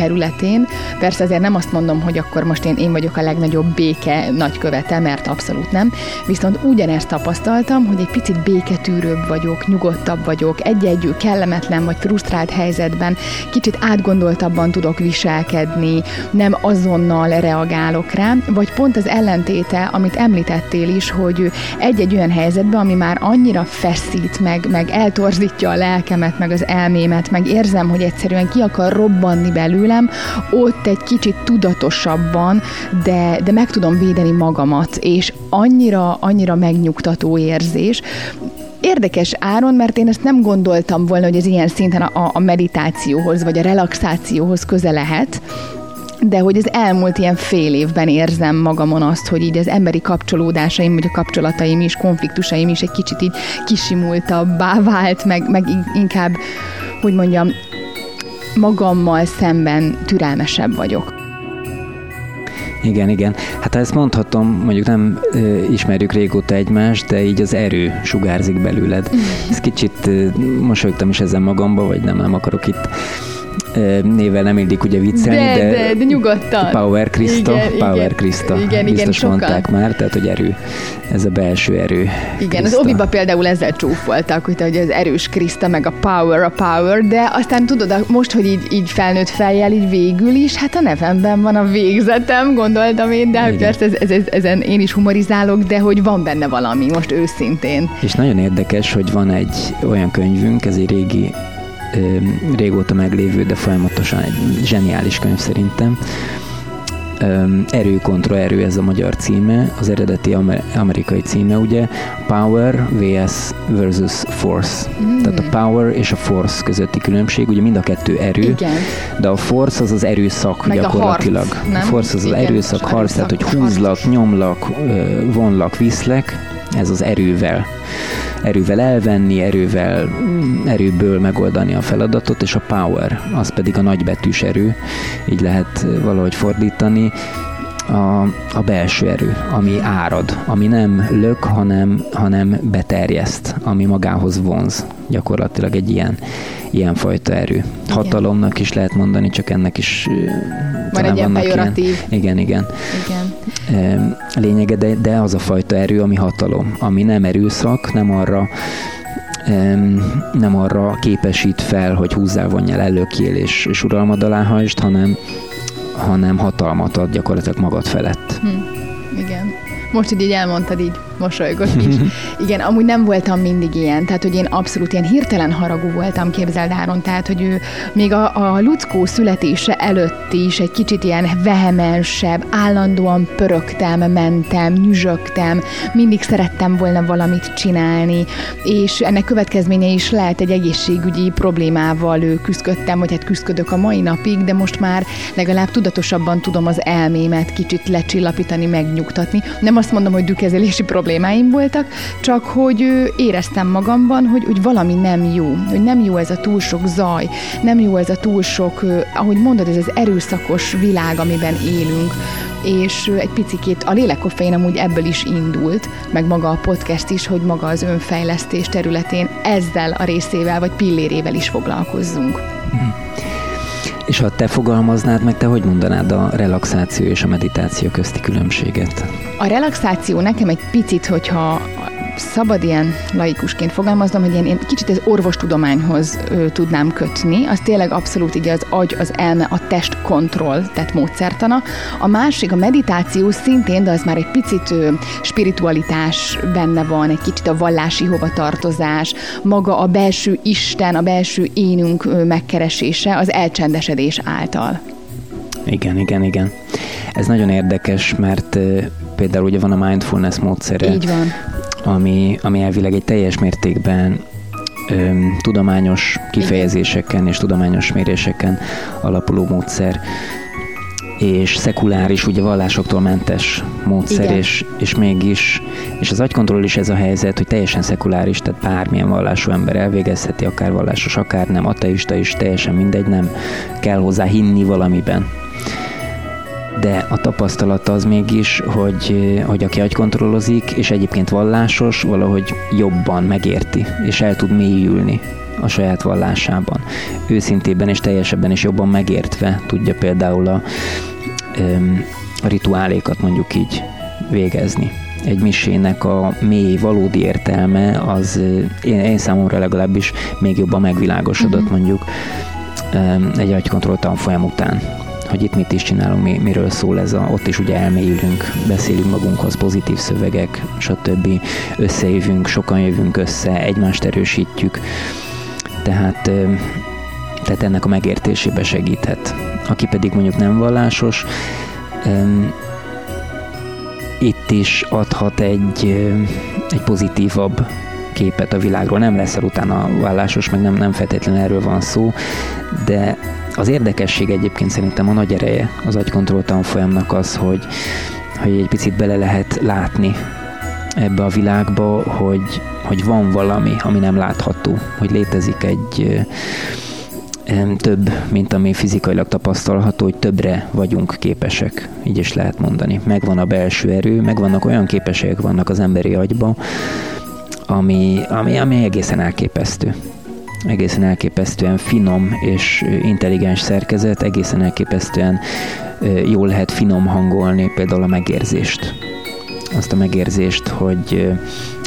területén. Persze azért nem azt mondom, hogy akkor most én, én vagyok a legnagyobb béke nagykövete, mert abszolút nem. Viszont ugyanezt tapasztaltam, hogy egy picit béketűrőbb vagyok, nyugodtabb vagyok, egy-egy kellemetlen vagy frusztrált helyzetben kicsit átgondoltabban tudok viselkedni, nem azonnal reagálok rá, vagy pont az ellentéte, amit említettél is, hogy egy-egy olyan helyzetben, ami már annyira feszít, meg, meg eltorzítja a lelkemet, meg az elmémet, meg érzem, hogy egyszerűen ki akar robbanni belőlem, ott egy kicsit tudatosabban, de, de meg tudom védeni magamat, és annyira, annyira megnyugtató érzés, Érdekes áron, mert én ezt nem gondoltam volna, hogy ez ilyen szinten a, a meditációhoz, vagy a relaxációhoz köze lehet, de hogy az elmúlt ilyen fél évben érzem magamon azt, hogy így az emberi kapcsolódásaim, vagy a kapcsolataim is, konfliktusaim is egy kicsit így kisimultabbá vált, meg, meg inkább, hogy mondjam, magammal szemben türelmesebb vagyok. Igen, igen. Hát ezt mondhatom, mondjuk nem ö, ismerjük régóta egymást, de így az erő sugárzik belőled. Ez kicsit ö, mosolyogtam is ezen magamba, vagy nem, nem akarok itt nével nem illik ugye viccelni, de, de, de, de nyugodtan. Power Krista, igen, Power igen, Krista, igen, biztos igen, mondták sokan. már, tehát hogy erő, ez a belső erő. Igen, Krista. az Obiba például ezzel csúfoltak, hogy az erős Krista, meg a Power, a Power, de aztán tudod, most, hogy így, így felnőtt fejjel, így végül is, hát a nevemben van a végzetem, gondoltam én, de hát persze ez, ez, ez, ezen én is humorizálok, de hogy van benne valami, most őszintén. És nagyon érdekes, hogy van egy olyan könyvünk, ez egy régi régóta meglévő, de folyamatosan egy zseniális könyv szerintem, Erő kontra erő ez a magyar címe, az eredeti amerikai címe ugye, Power vs versus Force. Mm. Tehát a Power és a Force közötti különbség, ugye mind a kettő erő, Igen. de a Force az az erőszak Meg gyakorlatilag. A, harc, nem? a Force az Igen, az erőszak, harc, tehát hogy húzlak, nyomlak, vonlak, viszlek, ez az erővel erővel elvenni, erővel, erőből megoldani a feladatot, és a power, az pedig a nagybetűs erő, így lehet valahogy fordítani, a, a belső erő, ami árad, ami nem lök, hanem, hanem beterjeszt, ami magához vonz. Gyakorlatilag egy ilyen, ilyen fajta erő. Igen. Hatalomnak is lehet mondani, csak ennek is van egy pejoratív. Ilyen, igen, igen. igen. Lényege, de, de az a fajta erő, ami hatalom, ami nem erőszak, nem arra nem arra képesít fel, hogy húzzál, vonjál, előkjél és, és uralmad alá hajtsd, hanem, hanem hatalmat ad gyakorlatilag magad felett. Hm. Igen. Most így, így elmondtad, így mosolygok is. Igen, amúgy nem voltam mindig ilyen, tehát hogy én abszolút ilyen hirtelen haragú voltam, képzeld Áron, tehát hogy ő még a, a Luckó születése előtt is egy kicsit ilyen vehemensebb, állandóan pörögtem, mentem, nyüzsögtem, mindig szerettem volna valamit csinálni, és ennek következménye is lehet egy egészségügyi problémával ő küzdöttem, vagy hát küzdök a mai napig, de most már legalább tudatosabban tudom az elmémet kicsit lecsillapítani, megnyugtatni. Nem azt mondom, hogy dükezelési probléma, problémáim voltak, csak hogy éreztem magamban, hogy, hogy valami nem jó, hogy nem jó ez a túl sok zaj, nem jó ez a túl sok, ahogy mondod, ez az erőszakos világ, amiben élünk, és egy picikét a lélekkoffein amúgy ebből is indult, meg maga a podcast is, hogy maga az önfejlesztés területén ezzel a részével vagy pillérével is foglalkozzunk. És ha te fogalmaznád meg, te hogy mondanád a relaxáció és a meditáció közti különbséget? A relaxáció nekem egy picit, hogyha szabad ilyen laikusként fogalmaznom, hogy én, én kicsit ez orvostudományhoz ö, tudnám kötni, az tényleg abszolút így az agy, az elme, a test kontroll, tehát módszertana. A másik, a meditáció szintén, de az már egy picit ö, spiritualitás benne van, egy kicsit a vallási hovatartozás, maga a belső Isten, a belső énünk ö, megkeresése az elcsendesedés által. Igen, igen, igen. Ez nagyon érdekes, mert például ugye van a mindfulness módszere. Így van ami, ami elvileg egy teljes mértékben öm, tudományos kifejezéseken és tudományos méréseken alapuló módszer, és szekuláris, ugye vallásoktól mentes módszer, és, és mégis, és az agykontroll is ez a helyzet, hogy teljesen szekuláris, tehát bármilyen vallású ember elvégezheti, akár vallásos, akár nem, ateista is, teljesen mindegy, nem kell hozzá hinni valamiben de a tapasztalata az mégis, hogy, hogy aki agykontrollozik, és egyébként vallásos, valahogy jobban megérti, és el tud mélyülni a saját vallásában. Őszintében és teljesebben és jobban megértve tudja például a, a rituálékat mondjuk így végezni. Egy misének a mély, valódi értelme az én, én számomra legalábbis még jobban megvilágosodott mm-hmm. mondjuk egy agykontroll tanfolyam után hogy itt mit is csinálunk, mi, miről szól ez a, ott is ugye elmélyülünk, beszélünk magunkhoz, pozitív szövegek, stb. Összejövünk, sokan jövünk össze, egymást erősítjük, tehát, tehát ennek a megértésébe segíthet. Aki pedig mondjuk nem vallásos, itt is adhat egy, egy pozitívabb képet a világról. Nem lesz utána vallásos, meg nem, nem feltétlenül erről van szó, de az érdekesség egyébként szerintem a nagy ereje az agykontroll tanfolyamnak az, hogy, hogy egy picit bele lehet látni ebbe a világba, hogy, hogy van valami, ami nem látható, hogy létezik egy több, mint ami fizikailag tapasztalható, hogy többre vagyunk képesek, így is lehet mondani. Megvan a belső erő, megvannak olyan képességek vannak az emberi agyba, ami, ami, ami egészen elképesztő egészen elképesztően finom és intelligens szerkezet, egészen elképesztően jól lehet finom hangolni például a megérzést. Azt a megérzést, hogy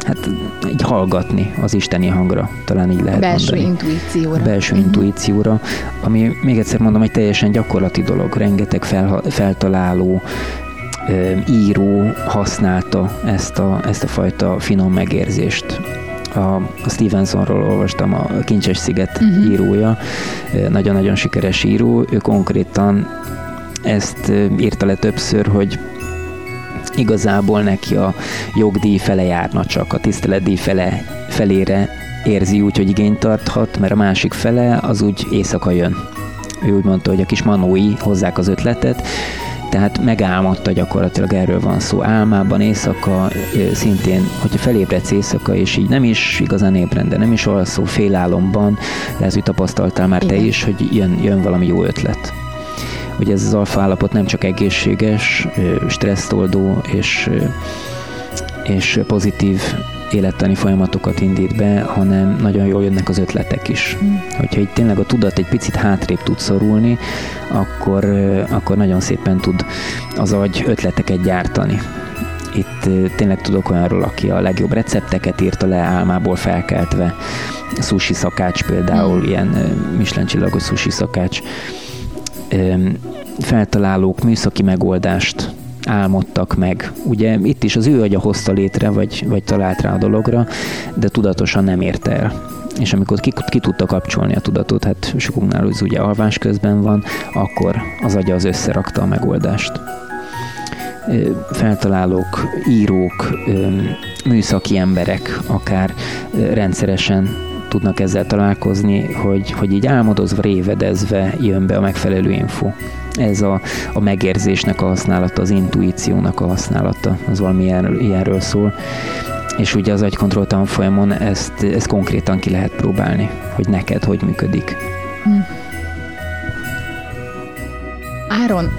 hát így hallgatni az isteni hangra, talán így lehet Belső mondani. intuícióra. Belső uh-huh. intuícióra, ami még egyszer mondom, egy teljesen gyakorlati dolog, rengeteg fel, feltaláló, író használta ezt a, ezt a fajta finom megérzést a, a Stevensonról olvastam, a Kincses Sziget uh-huh. írója, nagyon-nagyon sikeres író, ő konkrétan ezt írta le többször, hogy igazából neki a jogdíj fele járna csak, a tiszteletdíj fele, felére érzi úgy, hogy igényt tarthat, mert a másik fele az úgy éjszaka jön. Ő úgy mondta, hogy a kis manói hozzák az ötletet, tehát megálmodta gyakorlatilag erről van szó. Álmában éjszaka, szintén, hogyha felébredsz éjszaka, és így nem is igazán ébren, de nem is alszó, félálomban, ez hogy tapasztaltál már Igen. te is, hogy jön, jön valami jó ötlet. Ugye ez az alfa állapot nem csak egészséges, stresszoldó és, és pozitív élettani folyamatokat indít be, hanem nagyon jól jönnek az ötletek is. Mm. Hogyha itt tényleg a tudat egy picit hátrébb tud szorulni, akkor, akkor nagyon szépen tud az agy ötleteket gyártani. Itt tényleg tudok olyanról, aki a legjobb recepteket írta le álmából felkeltve. Sushi szakács például, mm. ilyen Michelin csillagos sushi szakács. Feltalálók műszaki megoldást álmodtak meg. Ugye itt is az ő agya hozta létre, vagy, vagy talált rá a dologra, de tudatosan nem érte el. És amikor ki, ki tudta kapcsolni a tudatot, hát sokunknál az ugye alvás közben van, akkor az agya az összerakta a megoldást. Feltalálók, írók, műszaki emberek akár rendszeresen tudnak ezzel találkozni, hogy, hogy így álmodozva, révedezve jön be a megfelelő info ez a, a megérzésnek a használata, az intuíciónak a használata, az valami ilyen, ilyenről szól. És ugye az agykontroll tanfolyamon ezt, ezt konkrétan ki lehet próbálni, hogy neked hogy működik. Hm. Áron,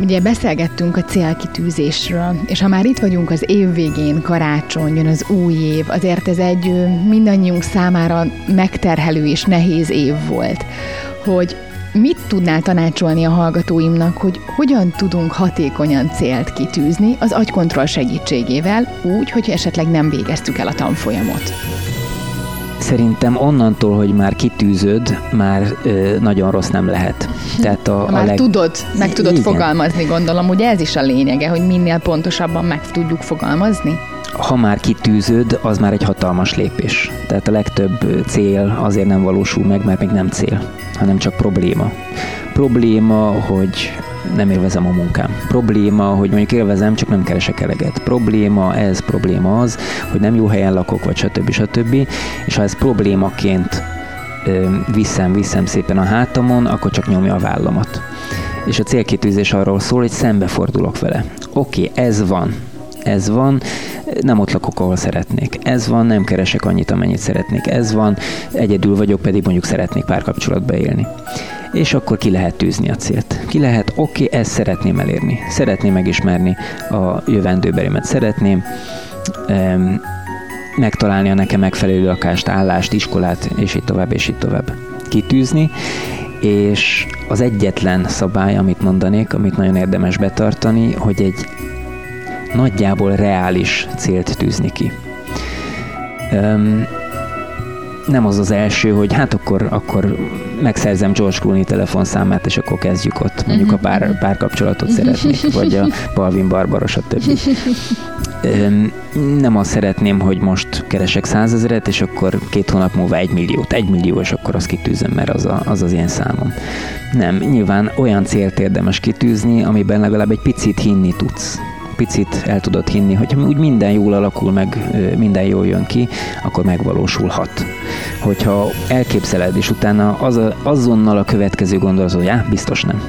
ugye beszélgettünk a célkitűzésről, és ha már itt vagyunk az év végén, karácsony, jön az új év, azért ez egy mindannyiunk számára megterhelő és nehéz év volt, hogy Mit tudnál tanácsolni a hallgatóimnak, hogy hogyan tudunk hatékonyan célt kitűzni az agykontroll segítségével, úgy, hogy esetleg nem végeztük el a tanfolyamot? Szerintem onnantól, hogy már kitűzöd, már ö, nagyon rossz nem lehet. Tehát a, már a leg... tudod, meg tudod Igen. fogalmazni, gondolom, ugye ez is a lényege, hogy minél pontosabban meg tudjuk fogalmazni? Ha már kitűzöd, az már egy hatalmas lépés. Tehát a legtöbb cél azért nem valósul meg, mert még nem cél, hanem csak probléma. Probléma, hogy nem élvezem a munkám. Probléma, hogy mondjuk élvezem, csak nem keresek eleget. Probléma ez, probléma az, hogy nem jó helyen lakok, vagy stb. stb. És ha ez problémaként viszem, viszem szépen a hátamon, akkor csak nyomja a vállamat. És a célkitűzés arról szól, hogy szembefordulok vele. Oké, okay, ez van, ez van, nem ott lakok, ahol szeretnék. Ez van, nem keresek annyit, amennyit szeretnék. Ez van, egyedül vagyok, pedig mondjuk szeretnék párkapcsolatba élni. És akkor ki lehet tűzni a célt. Ki lehet, oké, okay, ezt szeretném elérni. Szeretném megismerni a jövendőberimet. Szeretném um, megtalálni a nekem megfelelő lakást, állást, iskolát, és így tovább, és így tovább. Kitűzni, és az egyetlen szabály, amit mondanék, amit nagyon érdemes betartani, hogy egy nagyjából reális célt tűzni ki. Um, nem az az első, hogy hát akkor, akkor megszerzem George Clooney telefonszámát, és akkor kezdjük ott, mondjuk a mhm. pár, párkapcsolatot szeretnék, vagy a Balvin Barbara, stb. Nem azt szeretném, hogy most keresek százezeret, és akkor két hónap múlva egy milliót, egy millió, és akkor azt kitűzöm, mert az, a, az az én számom. Nem, nyilván olyan célt érdemes kitűzni, amiben legalább egy picit hinni tudsz picit el tudod hinni, hogy úgy minden jól alakul meg, minden jól jön ki, akkor megvalósulhat. Hogyha elképzeled, és utána az a, azonnal a következő gondolat, hogy á, biztos nem,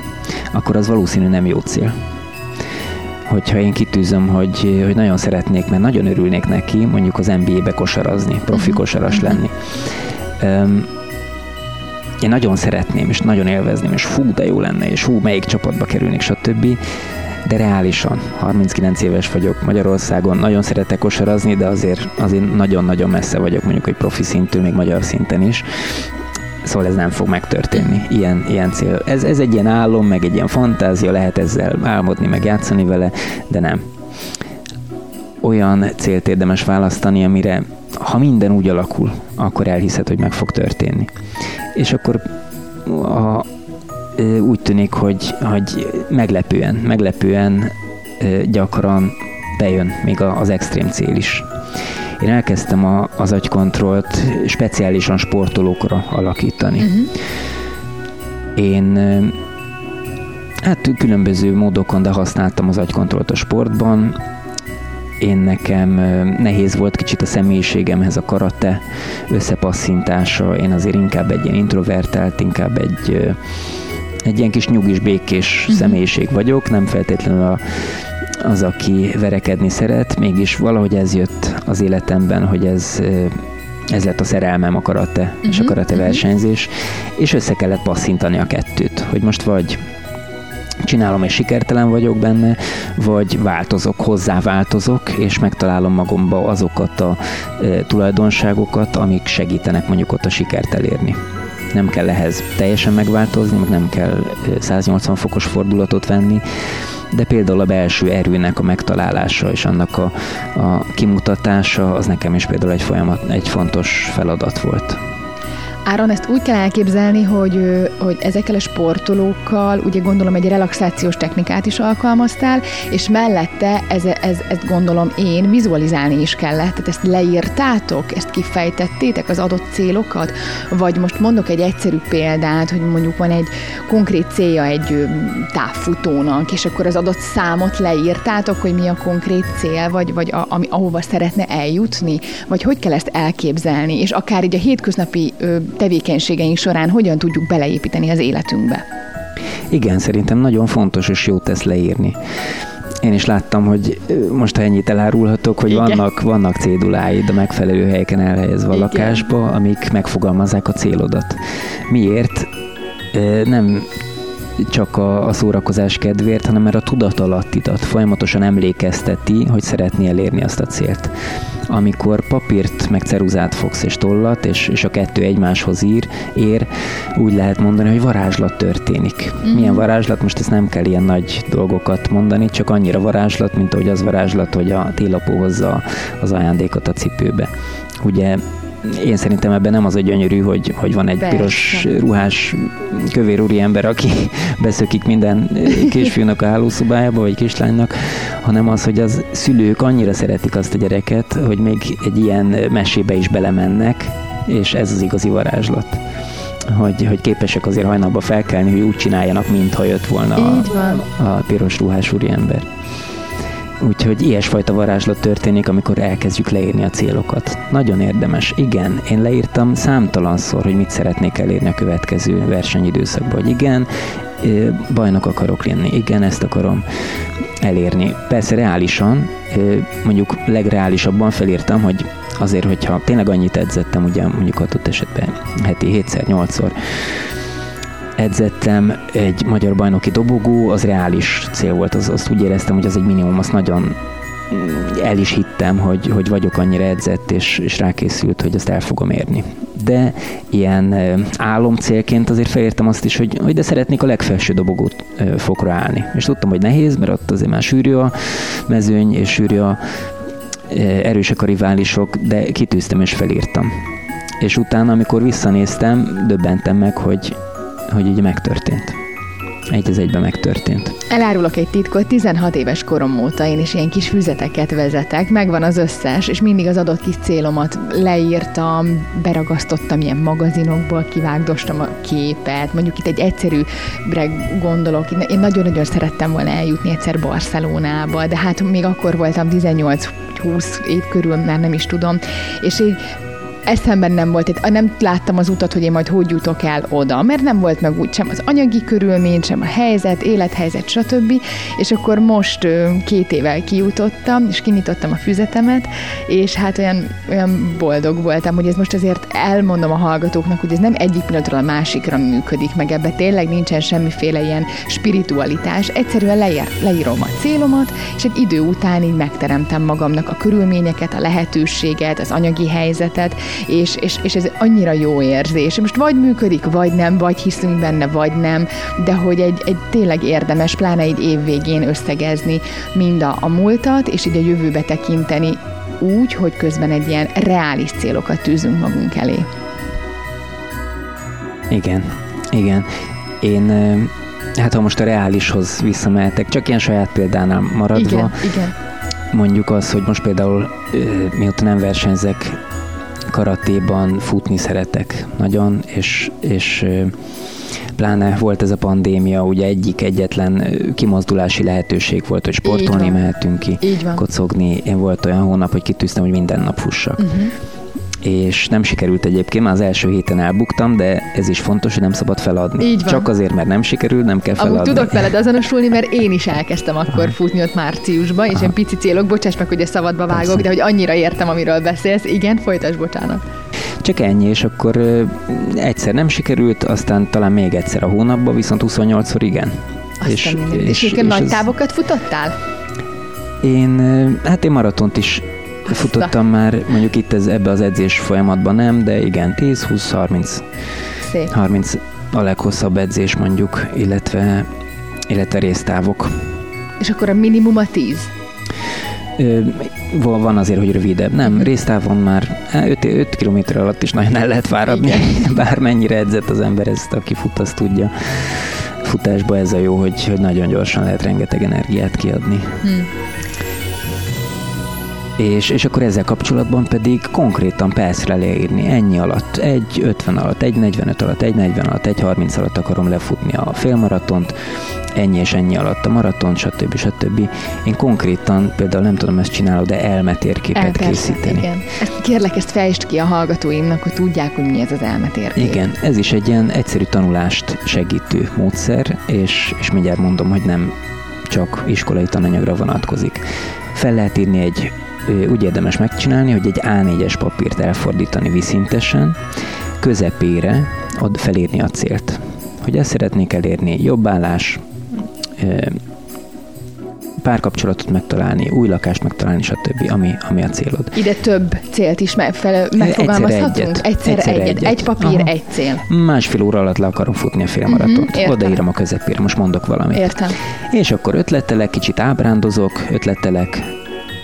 akkor az valószínű nem jó cél hogyha én kitűzöm, hogy, hogy nagyon szeretnék, mert nagyon örülnék neki, mondjuk az NBA-be kosarazni, profi uh-huh. kosaras uh-huh. lenni. Um, én nagyon szeretném, és nagyon élvezném, és fú, de jó lenne, és fú, melyik csapatba kerülnék, stb de reálisan, 39 éves vagyok Magyarországon, nagyon szeretek kosarazni, de azért, azért nagyon-nagyon messze vagyok mondjuk egy profi szintű, még magyar szinten is. Szóval ez nem fog megtörténni, ilyen, ilyen cél. Ez, ez egy ilyen álom, meg egy ilyen fantázia, lehet ezzel álmodni, meg játszani vele, de nem. Olyan célt érdemes választani, amire ha minden úgy alakul, akkor elhiszed, hogy meg fog történni. És akkor a, úgy tűnik, hogy, hogy meglepően, meglepően gyakran bejön még az extrém cél is. Én elkezdtem a, az agykontrollt speciálisan sportolókra alakítani. Uh-huh. Én Hát különböző módokon, de használtam az agykontrollt a sportban. Én nekem nehéz volt kicsit a személyiségemhez a karate összepasszintása. Én azért inkább egy ilyen introvertált, inkább egy, egy ilyen kis nyugis, békés uh-huh. személyiség vagyok, nem feltétlenül a, az, aki verekedni szeret, mégis valahogy ez jött az életemben, hogy ez ez lett a szerelmem a karate uh-huh, és a mhm, karate uh-huh. versenyzés, és össze kellett passzintani a kettőt, hogy most vagy csinálom és sikertelen vagyok benne, vagy változok, hozzáváltozok, és megtalálom magamba azokat a e, tulajdonságokat, amik segítenek mondjuk ott a sikert elérni. Nem kell ehhez teljesen megváltozni, meg nem kell 180 fokos fordulatot venni, de például a belső erőnek a megtalálása és annak a, a kimutatása, az nekem is például egy folyamat, egy fontos feladat volt. Áron, ezt úgy kell elképzelni, hogy, hogy ezekkel a sportolókkal ugye gondolom egy relaxációs technikát is alkalmaztál, és mellette ez, ez, ezt gondolom én vizualizálni is kellett. Tehát ezt leírtátok, ezt kifejtettétek az adott célokat, vagy most mondok egy egyszerű példát, hogy mondjuk van egy konkrét célja egy távfutónak, és akkor az adott számot leírtátok, hogy mi a konkrét cél, vagy, vagy a, ami, ahova szeretne eljutni, vagy hogy kell ezt elképzelni, és akár így a hétköznapi tevékenységeink során hogyan tudjuk beleépíteni az életünkbe. Igen, szerintem nagyon fontos és jó tesz leírni. Én is láttam, hogy most ha ennyit elárulhatok, hogy vannak, vannak céduláid a megfelelő helyeken elhelyezve a Igen. lakásba, amik megfogalmazzák a célodat. Miért? Nem csak a, a szórakozás kedvéért, hanem mert a tudatalattidat folyamatosan emlékezteti, hogy szeretné elérni azt a célt amikor papírt meg ceruzát fogsz és tollat, és, és a kettő egymáshoz ír, ér, úgy lehet mondani, hogy varázslat történik. Mm. Milyen varázslat? Most ezt nem kell ilyen nagy dolgokat mondani, csak annyira varázslat, mint ahogy az varázslat, hogy a télapó hozza az ajándékot a cipőbe. Ugye én szerintem ebben nem az a gyönyörű, hogy, hogy van egy Persze. piros ruhás kövér úri ember, aki beszökik minden kisfiúnak a hálószobájába, vagy kislánynak, hanem az, hogy az szülők annyira szeretik azt a gyereket, hogy még egy ilyen mesébe is belemennek, és ez az igazi varázslat. Hogy, hogy képesek azért hajnalba felkelni, hogy úgy csináljanak, mintha jött volna a, a piros ruhás úri ember. Úgyhogy ilyesfajta varázslat történik, amikor elkezdjük leírni a célokat. Nagyon érdemes. Igen, én leírtam számtalanszor, hogy mit szeretnék elérni a következő versenyidőszakban. Hogy igen, bajnok akarok lenni. Igen, ezt akarom elérni. Persze reálisan, mondjuk legreálisabban felírtam, hogy azért, hogyha tényleg annyit edzettem, ugye mondjuk adott esetben heti 7-szer, 8-szor, edzettem, egy magyar bajnoki dobogó, az reális cél volt, az, azt úgy éreztem, hogy az egy minimum, azt nagyon el is hittem, hogy, hogy vagyok annyira edzett, és, és rákészült, hogy azt el fogom érni. De ilyen álomcélként azért felértem azt is, hogy, hogy de szeretnék a legfelső dobogót fokra állni. És tudtam, hogy nehéz, mert ott azért már sűrű a mezőny, és sűrű a erősek a riválisok, de kitűztem és felírtam. És utána, amikor visszanéztem, döbbentem meg, hogy hogy így megtörtént. Egy az egyben megtörtént. Elárulok egy titkot, 16 éves korom óta én is ilyen kis füzeteket vezetek, megvan az összes, és mindig az adott kis célomat leírtam, beragasztottam ilyen magazinokból, kivágdostam a képet, mondjuk itt egy egyszerűbre gondolok, én nagyon-nagyon szerettem volna eljutni egyszer Barcelonába, de hát még akkor voltam 18 20 év körül, már nem is tudom, és így eszemben nem volt, nem láttam az utat, hogy én majd hogy jutok el oda, mert nem volt meg úgy sem az anyagi körülmény, sem a helyzet, élethelyzet, stb. És akkor most két évvel kijutottam, és kinyitottam a füzetemet, és hát olyan, olyan boldog voltam, hogy ez most azért elmondom a hallgatóknak, hogy ez nem egyik pillanatról a másikra működik, meg ebbe. Tényleg nincsen semmiféle ilyen spiritualitás, egyszerűen leír, leírom a célomat, és egy idő után így megteremtem magamnak a körülményeket, a lehetőséget, az anyagi helyzetet, és, és, és ez annyira jó érzés. Most vagy működik, vagy nem, vagy hiszünk benne, vagy nem, de hogy egy, egy tényleg érdemes, pláne egy év végén összegezni mind a, a múltat, és így a jövőbe tekinteni úgy, hogy közben egy ilyen reális célokat tűzünk magunk elé. Igen, igen. Én hát ha most a reálishoz visszamehetek, csak ilyen saját példánál maradva, igen, igen. mondjuk az, hogy most például mióta nem versenyzek, karatéban futni szeretek nagyon, és, és pláne volt ez a pandémia, ugye egyik egyetlen kimozdulási lehetőség volt, hogy sportolni mehetünk ki, Így van. kocogni. Én volt olyan hónap, hogy kitűztem, hogy minden nap fussak. Uh-huh és nem sikerült egyébként, már az első héten elbuktam, de ez is fontos, hogy nem szabad feladni. Így van. Csak azért, mert nem sikerült, nem kell feladni. Amúgy tudok veled azonosulni, mert én is elkezdtem akkor futni ott márciusban, és ilyen pici célok, bocsáss meg, hogy a szabadba vágok, Persze. de hogy annyira értem, amiről beszélsz. Igen, folytasd, bocsánat. Csak ennyi, és akkor egyszer nem sikerült, aztán talán még egyszer a hónapban, viszont 28-szor igen. Aztán és, és, és, és nagy az- távokat futottál? Én, hát én maratont is futottam már, mondjuk itt ez, ebbe az edzés folyamatban nem, de igen, 10, 20, 30, Szép. 30 a leghosszabb edzés mondjuk, illetve, illetve résztávok. És akkor a minimum a 10. Ö, van azért, hogy rövidebb. Nem, Mhm. résztávon már 5, 5 km alatt is nagyon el lehet fáradni. Bármennyire edzett az ember, ezt aki fut, azt tudja. Futásba ez a jó, hogy, hogy nagyon gyorsan lehet rengeteg energiát kiadni. Hm. És, és akkor ezzel kapcsolatban pedig konkrétan percre leírni, ennyi alatt, egy 50 alatt, egy 45 alatt, egy 40 alatt, egy 30 alatt akarom lefutni a félmaratont, ennyi és ennyi alatt a maraton, stb. stb. Én konkrétan például nem tudom, ezt csinálod, de elmetérképet El, persze, készíteni. igen. Ezt kérlek, ezt fejtsd ki a hallgatóimnak, hogy tudják, hogy mi ez az elmetérkép. Igen, ez is egy ilyen egyszerű tanulást segítő módszer, és, és mindjárt mondom, hogy nem csak iskolai tananyagra vonatkozik. Fel lehet írni egy, úgy érdemes megcsinálni, hogy egy A4-es papírt elfordítani viszintesen, közepére ad felírni a célt. Hogy ezt szeretnék elérni, jobb állás, ö, párkapcsolatot megtalálni, új lakást megtalálni, stb., ami, ami a célod. Ide több célt is me- fel, megfogalmazhatunk? egyet. Egyszerre Egyszerre egyet. egyet. Egy papír, Aha. egy cél. Másfél óra alatt le akarom futni a félmaratont. Mhm, Uh-huh. Odaírom a közepére, most mondok valamit. Értem. És akkor ötletelek, kicsit ábrándozok, ötletelek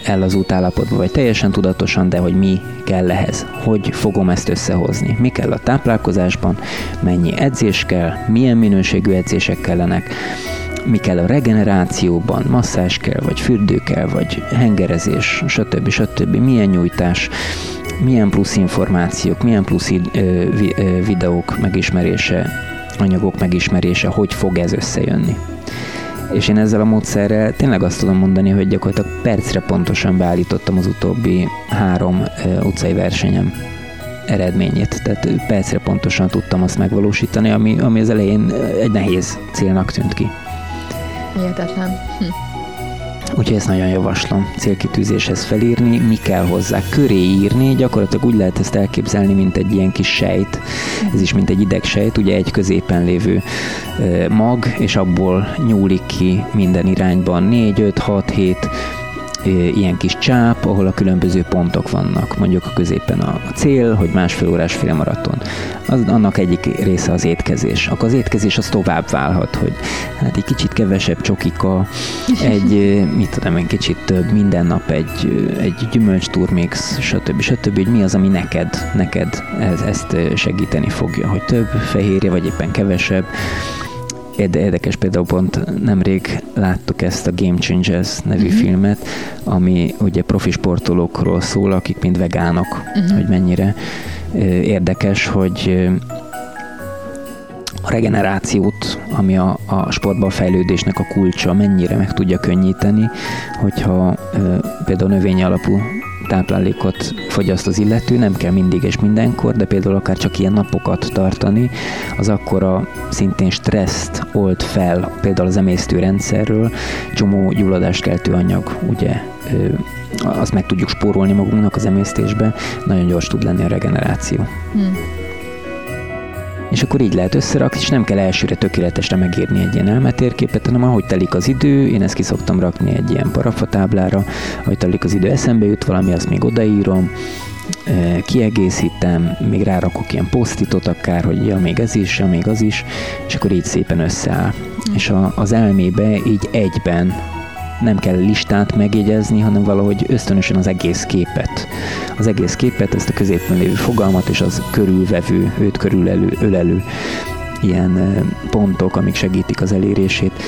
el az útállapotba, vagy teljesen tudatosan, de hogy mi kell ehhez, hogy fogom ezt összehozni, mi kell a táplálkozásban, mennyi edzés kell, milyen minőségű edzések kellenek, mi kell a regenerációban, masszás kell, vagy fürdő kell, vagy hengerezés, stb. stb. Milyen nyújtás, milyen plusz információk, milyen plusz videók megismerése, anyagok megismerése, hogy fog ez összejönni. És én ezzel a módszerrel tényleg azt tudom mondani, hogy gyakorlatilag percre pontosan beállítottam az utóbbi három utcai versenyem eredményét. Tehát percre pontosan tudtam azt megvalósítani, ami, ami az elején egy nehéz célnak tűnt ki. Hihetetlen. Hm. Úgyhogy ezt nagyon javaslom célkitűzéshez felírni, mi kell hozzá köré írni, gyakorlatilag úgy lehet ezt elképzelni, mint egy ilyen kis sejt, ez is mint egy idegsejt, ugye egy középen lévő mag, és abból nyúlik ki minden irányban 4, 5, 6, 7 ö, ilyen kis csáp, ahol a különböző pontok vannak. Mondjuk a középen a cél, hogy másfél órás félmaraton. Az, annak egyik része az étkezés. Akkor az étkezés az tovább válhat, hogy hát egy kicsit kevesebb csokika, egy, mit tudom, egy kicsit több, minden nap egy, egy gyümölcs turmix, stb. stb. Hogy mi az, ami neked, neked ez, ezt segíteni fogja, hogy több fehérje, vagy éppen kevesebb. Érde- Érdekes például pont nemrég láttuk ezt a Game Changers nevű uh-huh. filmet, ami ugye profi sportolókról szól, akik mind vegánok, uh-huh. hogy mennyire érdekes, hogy a regenerációt, ami a, a sportban fejlődésnek a kulcsa, mennyire meg tudja könnyíteni, hogyha ö, például növény alapú táplálékot fogyaszt az illető, nem kell mindig és mindenkor, de például akár csak ilyen napokat tartani, az akkora szintén stresszt old fel, például az emésztőrendszerről, csomó gyulladást keltő anyag, ugye, azt meg tudjuk spórolni magunknak az emésztésbe, nagyon gyors tud lenni a regeneráció. Hm. És akkor így lehet összerakni, és nem kell elsőre tökéletesre megírni egy ilyen elmetérképet, hanem ahogy telik az idő, én ezt ki szoktam rakni egy ilyen parafatáblára, ahogy telik az idő, eszembe jut valami, azt még odaírom, eh, kiegészítem, még rárakok ilyen posztitot akár, hogy ja, még ez is, ja, még az is, és akkor így szépen összeáll. És a, az elmébe így egyben nem kell listát megjegyezni, hanem valahogy ösztönösen az egész képet. Az egész képet, ezt a középen lévő fogalmat, és az körülvevő, őt körülelő, ölelő ilyen pontok, amik segítik az elérését,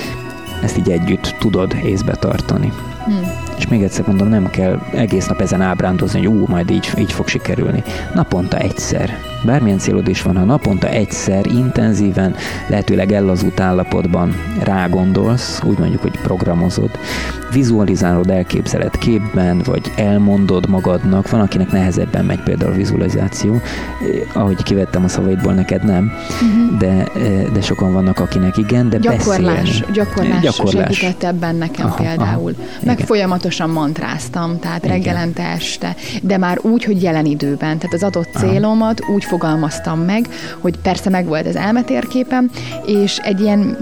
ezt így együtt tudod észbe tartani. Hm. És még egyszer mondom, nem kell egész nap ezen ábrándozni, hogy ú, majd így, így fog sikerülni. Naponta egyszer Bármilyen célod is van, ha naponta egyszer intenzíven, lehetőleg ellazult állapotban rágondolsz, úgy mondjuk, hogy programozod, vizualizálod, elképzeled képben, vagy elmondod magadnak, van, akinek nehezebben megy például a vizualizáció, eh, ahogy kivettem a szavaidból, neked nem, uh-huh. de, eh, de sokan vannak, akinek igen, de gyakorlás, beszélni. Gyakorlás, gyakorlás segített ebben nekem aha, például. Aha, Meg igen. Folyamatosan mantráztam, tehát igen. reggelente este, de már úgy, hogy jelen időben, tehát az adott célomat aha. úgy fogalmaztam meg, hogy persze meg volt az elmetérképem, és egy ilyen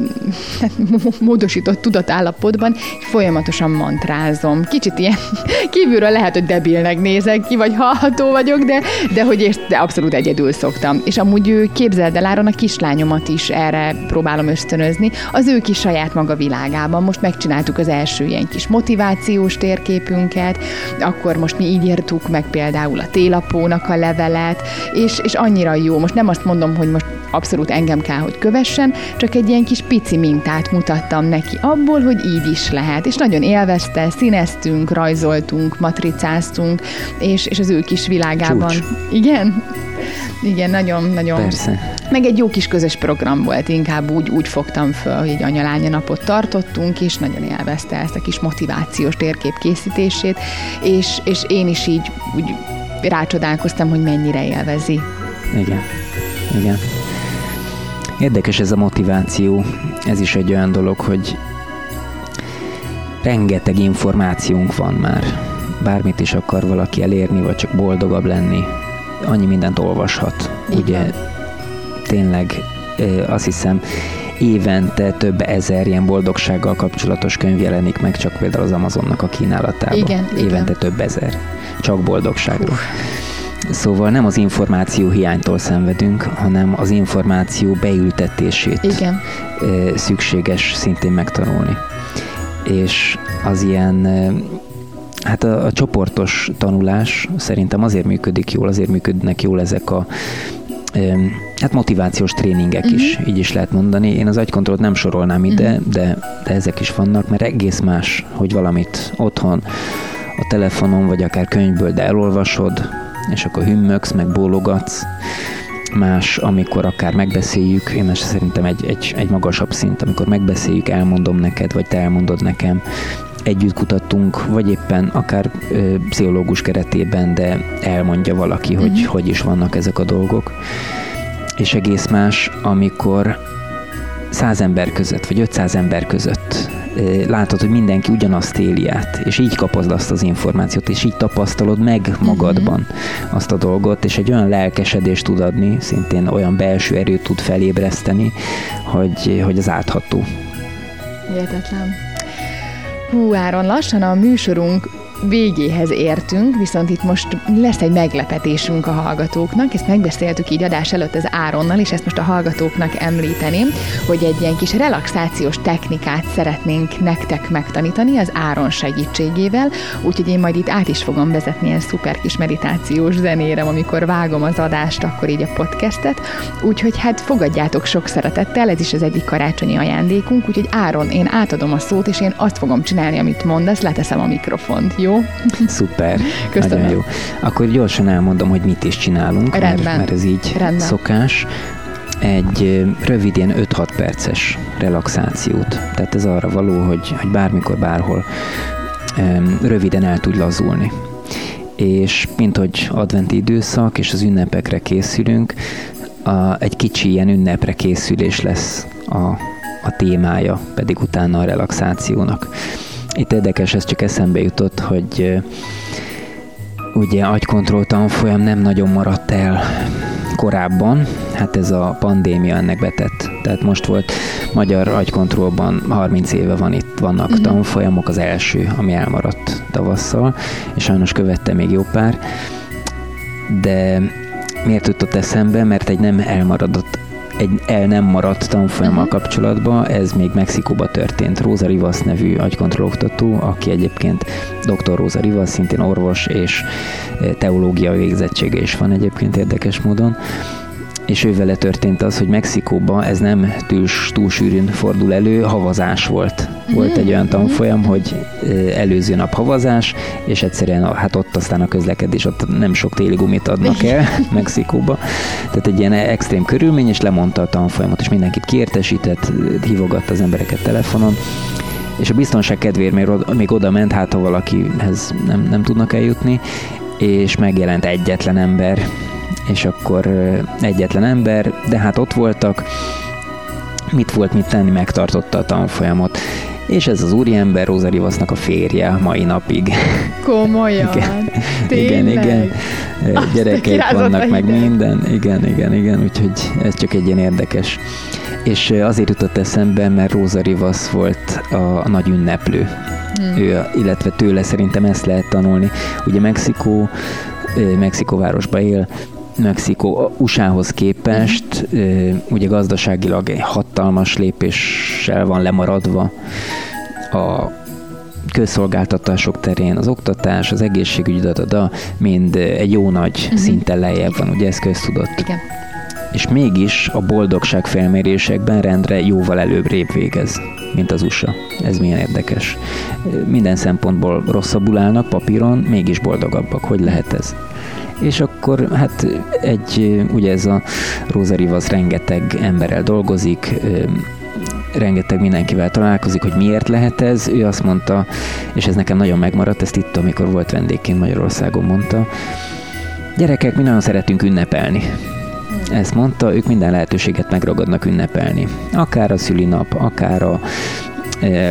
módosított tudatállapotban folyamatosan mantrázom. Kicsit ilyen kívülről lehet, hogy debilnek nézek ki, vagy hallható vagyok, de, de hogy és, de abszolút egyedül szoktam. És amúgy képzeld el, Áron, a kislányomat is erre próbálom ösztönözni, az ő kis saját maga világában. Most megcsináltuk az első ilyen kis motivációs térképünket, akkor most mi így írtuk meg például a télapónak a levelet, és, és annyira jó. Most nem azt mondom, hogy most abszolút engem kell, hogy kövessen, csak egy ilyen kis pici mintát mutattam neki abból, hogy így is lehet. És nagyon élvezte, színeztünk, rajzoltunk, matricáztunk, és, és az ő kis világában. Csúcs. Igen? Igen, nagyon-nagyon. Persze. Meg egy jó kis közös program volt, inkább úgy, úgy fogtam föl, hogy anyalánya napot tartottunk, és nagyon élvezte ezt a kis motivációs térkép készítését, és, és én is így úgy rácsodálkoztam, hogy mennyire élvezi. Igen, igen. Érdekes ez a motiváció. Ez is egy olyan dolog, hogy rengeteg információnk van már. Bármit is akar valaki elérni, vagy csak boldogabb lenni, annyi mindent olvashat. Igen. Ugye tényleg azt hiszem évente több ezer ilyen boldogsággal kapcsolatos könyv jelenik meg csak például az Amazonnak a kínálatában. Igen, évente igen. több ezer. Csak boldogságról. Uf. Szóval nem az információ hiánytól szenvedünk, hanem az információ beültetését Igen. szükséges szintén megtanulni. És az ilyen Hát a, a csoportos tanulás szerintem azért működik jól, azért működnek jól ezek a hát motivációs tréningek uh-huh. is, így is lehet mondani. Én az agykontrollt nem sorolnám ide, uh-huh. de, de ezek is vannak, mert egész más, hogy valamit otthon a telefonon, vagy akár könyvből, de elolvasod, és akkor hümmögsz, meg bólogatsz. Más, amikor akár megbeszéljük, én most szerintem egy, egy, egy magasabb szint, amikor megbeszéljük, elmondom neked, vagy te elmondod nekem, együtt kutattunk, vagy éppen akár ö, pszichológus keretében, de elmondja valaki, hogy uh-huh. hogy is vannak ezek a dolgok. És egész más, amikor száz ember között, vagy 500 ember között látod, hogy mindenki ugyanazt éli át, és így kapod azt az információt, és így tapasztalod meg magadban uh-huh. azt a dolgot, és egy olyan lelkesedést tud adni, szintén olyan belső erőt tud felébreszteni, hogy, hogy az átható. Hihetetlen. Hú, Áron, lassan a műsorunk végéhez értünk, viszont itt most lesz egy meglepetésünk a hallgatóknak, ezt megbeszéltük így adás előtt az Áronnal, és ezt most a hallgatóknak említeném, hogy egy ilyen kis relaxációs technikát szeretnénk nektek megtanítani az Áron segítségével, úgyhogy én majd itt át is fogom vezetni ilyen szuper kis meditációs zenére, amikor vágom az adást, akkor így a podcastet, úgyhogy hát fogadjátok sok szeretettel, ez is az egyik karácsonyi ajándékunk, úgyhogy Áron, én átadom a szót, és én azt fogom csinálni, amit mondasz, leteszem a mikrofont, jó? Jó? Szuper, Köszönöm. nagyon jó. Akkor gyorsan elmondom, hogy mit is csinálunk, Rendben. Mert, mert ez így Rendben. szokás. Egy rövid ilyen 5-6 perces relaxációt. Tehát ez arra való, hogy, hogy bármikor, bárhol röviden el tud lazulni. És mint hogy adventi időszak, és az ünnepekre készülünk, a, egy kicsi ilyen ünnepre készülés lesz a, a témája, pedig utána a relaxációnak. Itt érdekes, ez csak eszembe jutott, hogy ugye agykontroll tanfolyam nem nagyon maradt el korábban, hát ez a pandémia ennek betett. Tehát most volt magyar agykontrollban 30 éve van itt, vannak uh-huh. tanfolyamok, az első, ami elmaradt tavasszal, és sajnos követte még jó pár. De miért jutott eszembe? Mert egy nem elmaradott egy el nem maradt tanfolyammal uh-huh. kapcsolatban, ez még Mexikóba történt. Róza Rivas nevű agykontrolloktató, aki egyébként dr. Róza Rivas, szintén orvos és e, teológia végzettsége is van egyébként érdekes módon és ő vele történt az, hogy Mexikóban ez nem túl, túl sűrűn fordul elő, havazás volt. Volt egy olyan tanfolyam, hogy előző nap havazás, és egyszerűen hát ott aztán a közlekedés, ott nem sok téli gumit adnak el Mexikóba. Tehát egy ilyen extrém körülmény, és lemondta a tanfolyamot, és mindenkit kiértesített, hívogatta az embereket telefonon, és a biztonság kedvéért még, még oda ment, hát ha valakihez nem, nem tudnak eljutni, és megjelent egyetlen ember, és akkor egyetlen ember, de hát ott voltak, mit volt mit tenni, megtartotta a tanfolyamot. És ez az úriember Róza Rivasznak a férje mai napig. Komolyan? igen, igen, igen. Gyerekeik vannak, meg minden. Igen, igen, igen, úgyhogy ez csak egy ilyen érdekes. És azért jutott eszembe, mert Róza Rivasz volt a nagy ünneplő. Hmm. Ő, illetve tőle szerintem ezt lehet tanulni. Ugye Mexikó, Mexikóvárosba él, Mexikó USA-hoz képest ugye gazdaságilag egy hatalmas lépéssel van lemaradva a közszolgáltatások terén, az oktatás, az egészségügy, da, mind egy jó nagy uh-huh. szinten lejjebb van, ugye ez köztudott. Igen. És mégis a boldogság felmérésekben rendre jóval előbb rébb végez, mint az USA. Ez milyen érdekes. Minden szempontból rosszabbul állnak papíron, mégis boldogabbak. Hogy lehet ez? És akkor hát egy, ugye ez a Rosa Rivas rengeteg emberrel dolgozik, rengeteg mindenkivel találkozik, hogy miért lehet ez. Ő azt mondta, és ez nekem nagyon megmaradt, ezt itt, amikor volt vendégként Magyarországon mondta, gyerekek, mi nagyon szeretünk ünnepelni. Ezt mondta, ők minden lehetőséget megragadnak ünnepelni. Akár a szülinap, akár a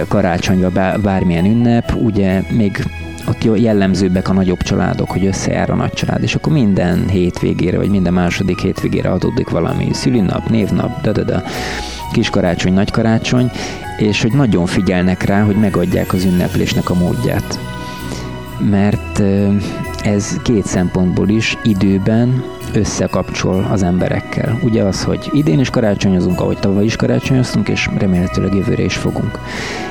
karácsony, vagy bármilyen ünnep, ugye még ott jellemzőbbek a nagyobb családok, hogy összejár a nagy család, és akkor minden hétvégére, vagy minden második hétvégére adódik valami szülinap, névnap, da, da, da kis karácsony, nagy karácsony, és hogy nagyon figyelnek rá, hogy megadják az ünneplésnek a módját. Mert ez két szempontból is időben összekapcsol az emberekkel. Ugye az, hogy idén is karácsonyozunk, ahogy tavaly is karácsonyoztunk, és remélhetőleg jövőre is fogunk.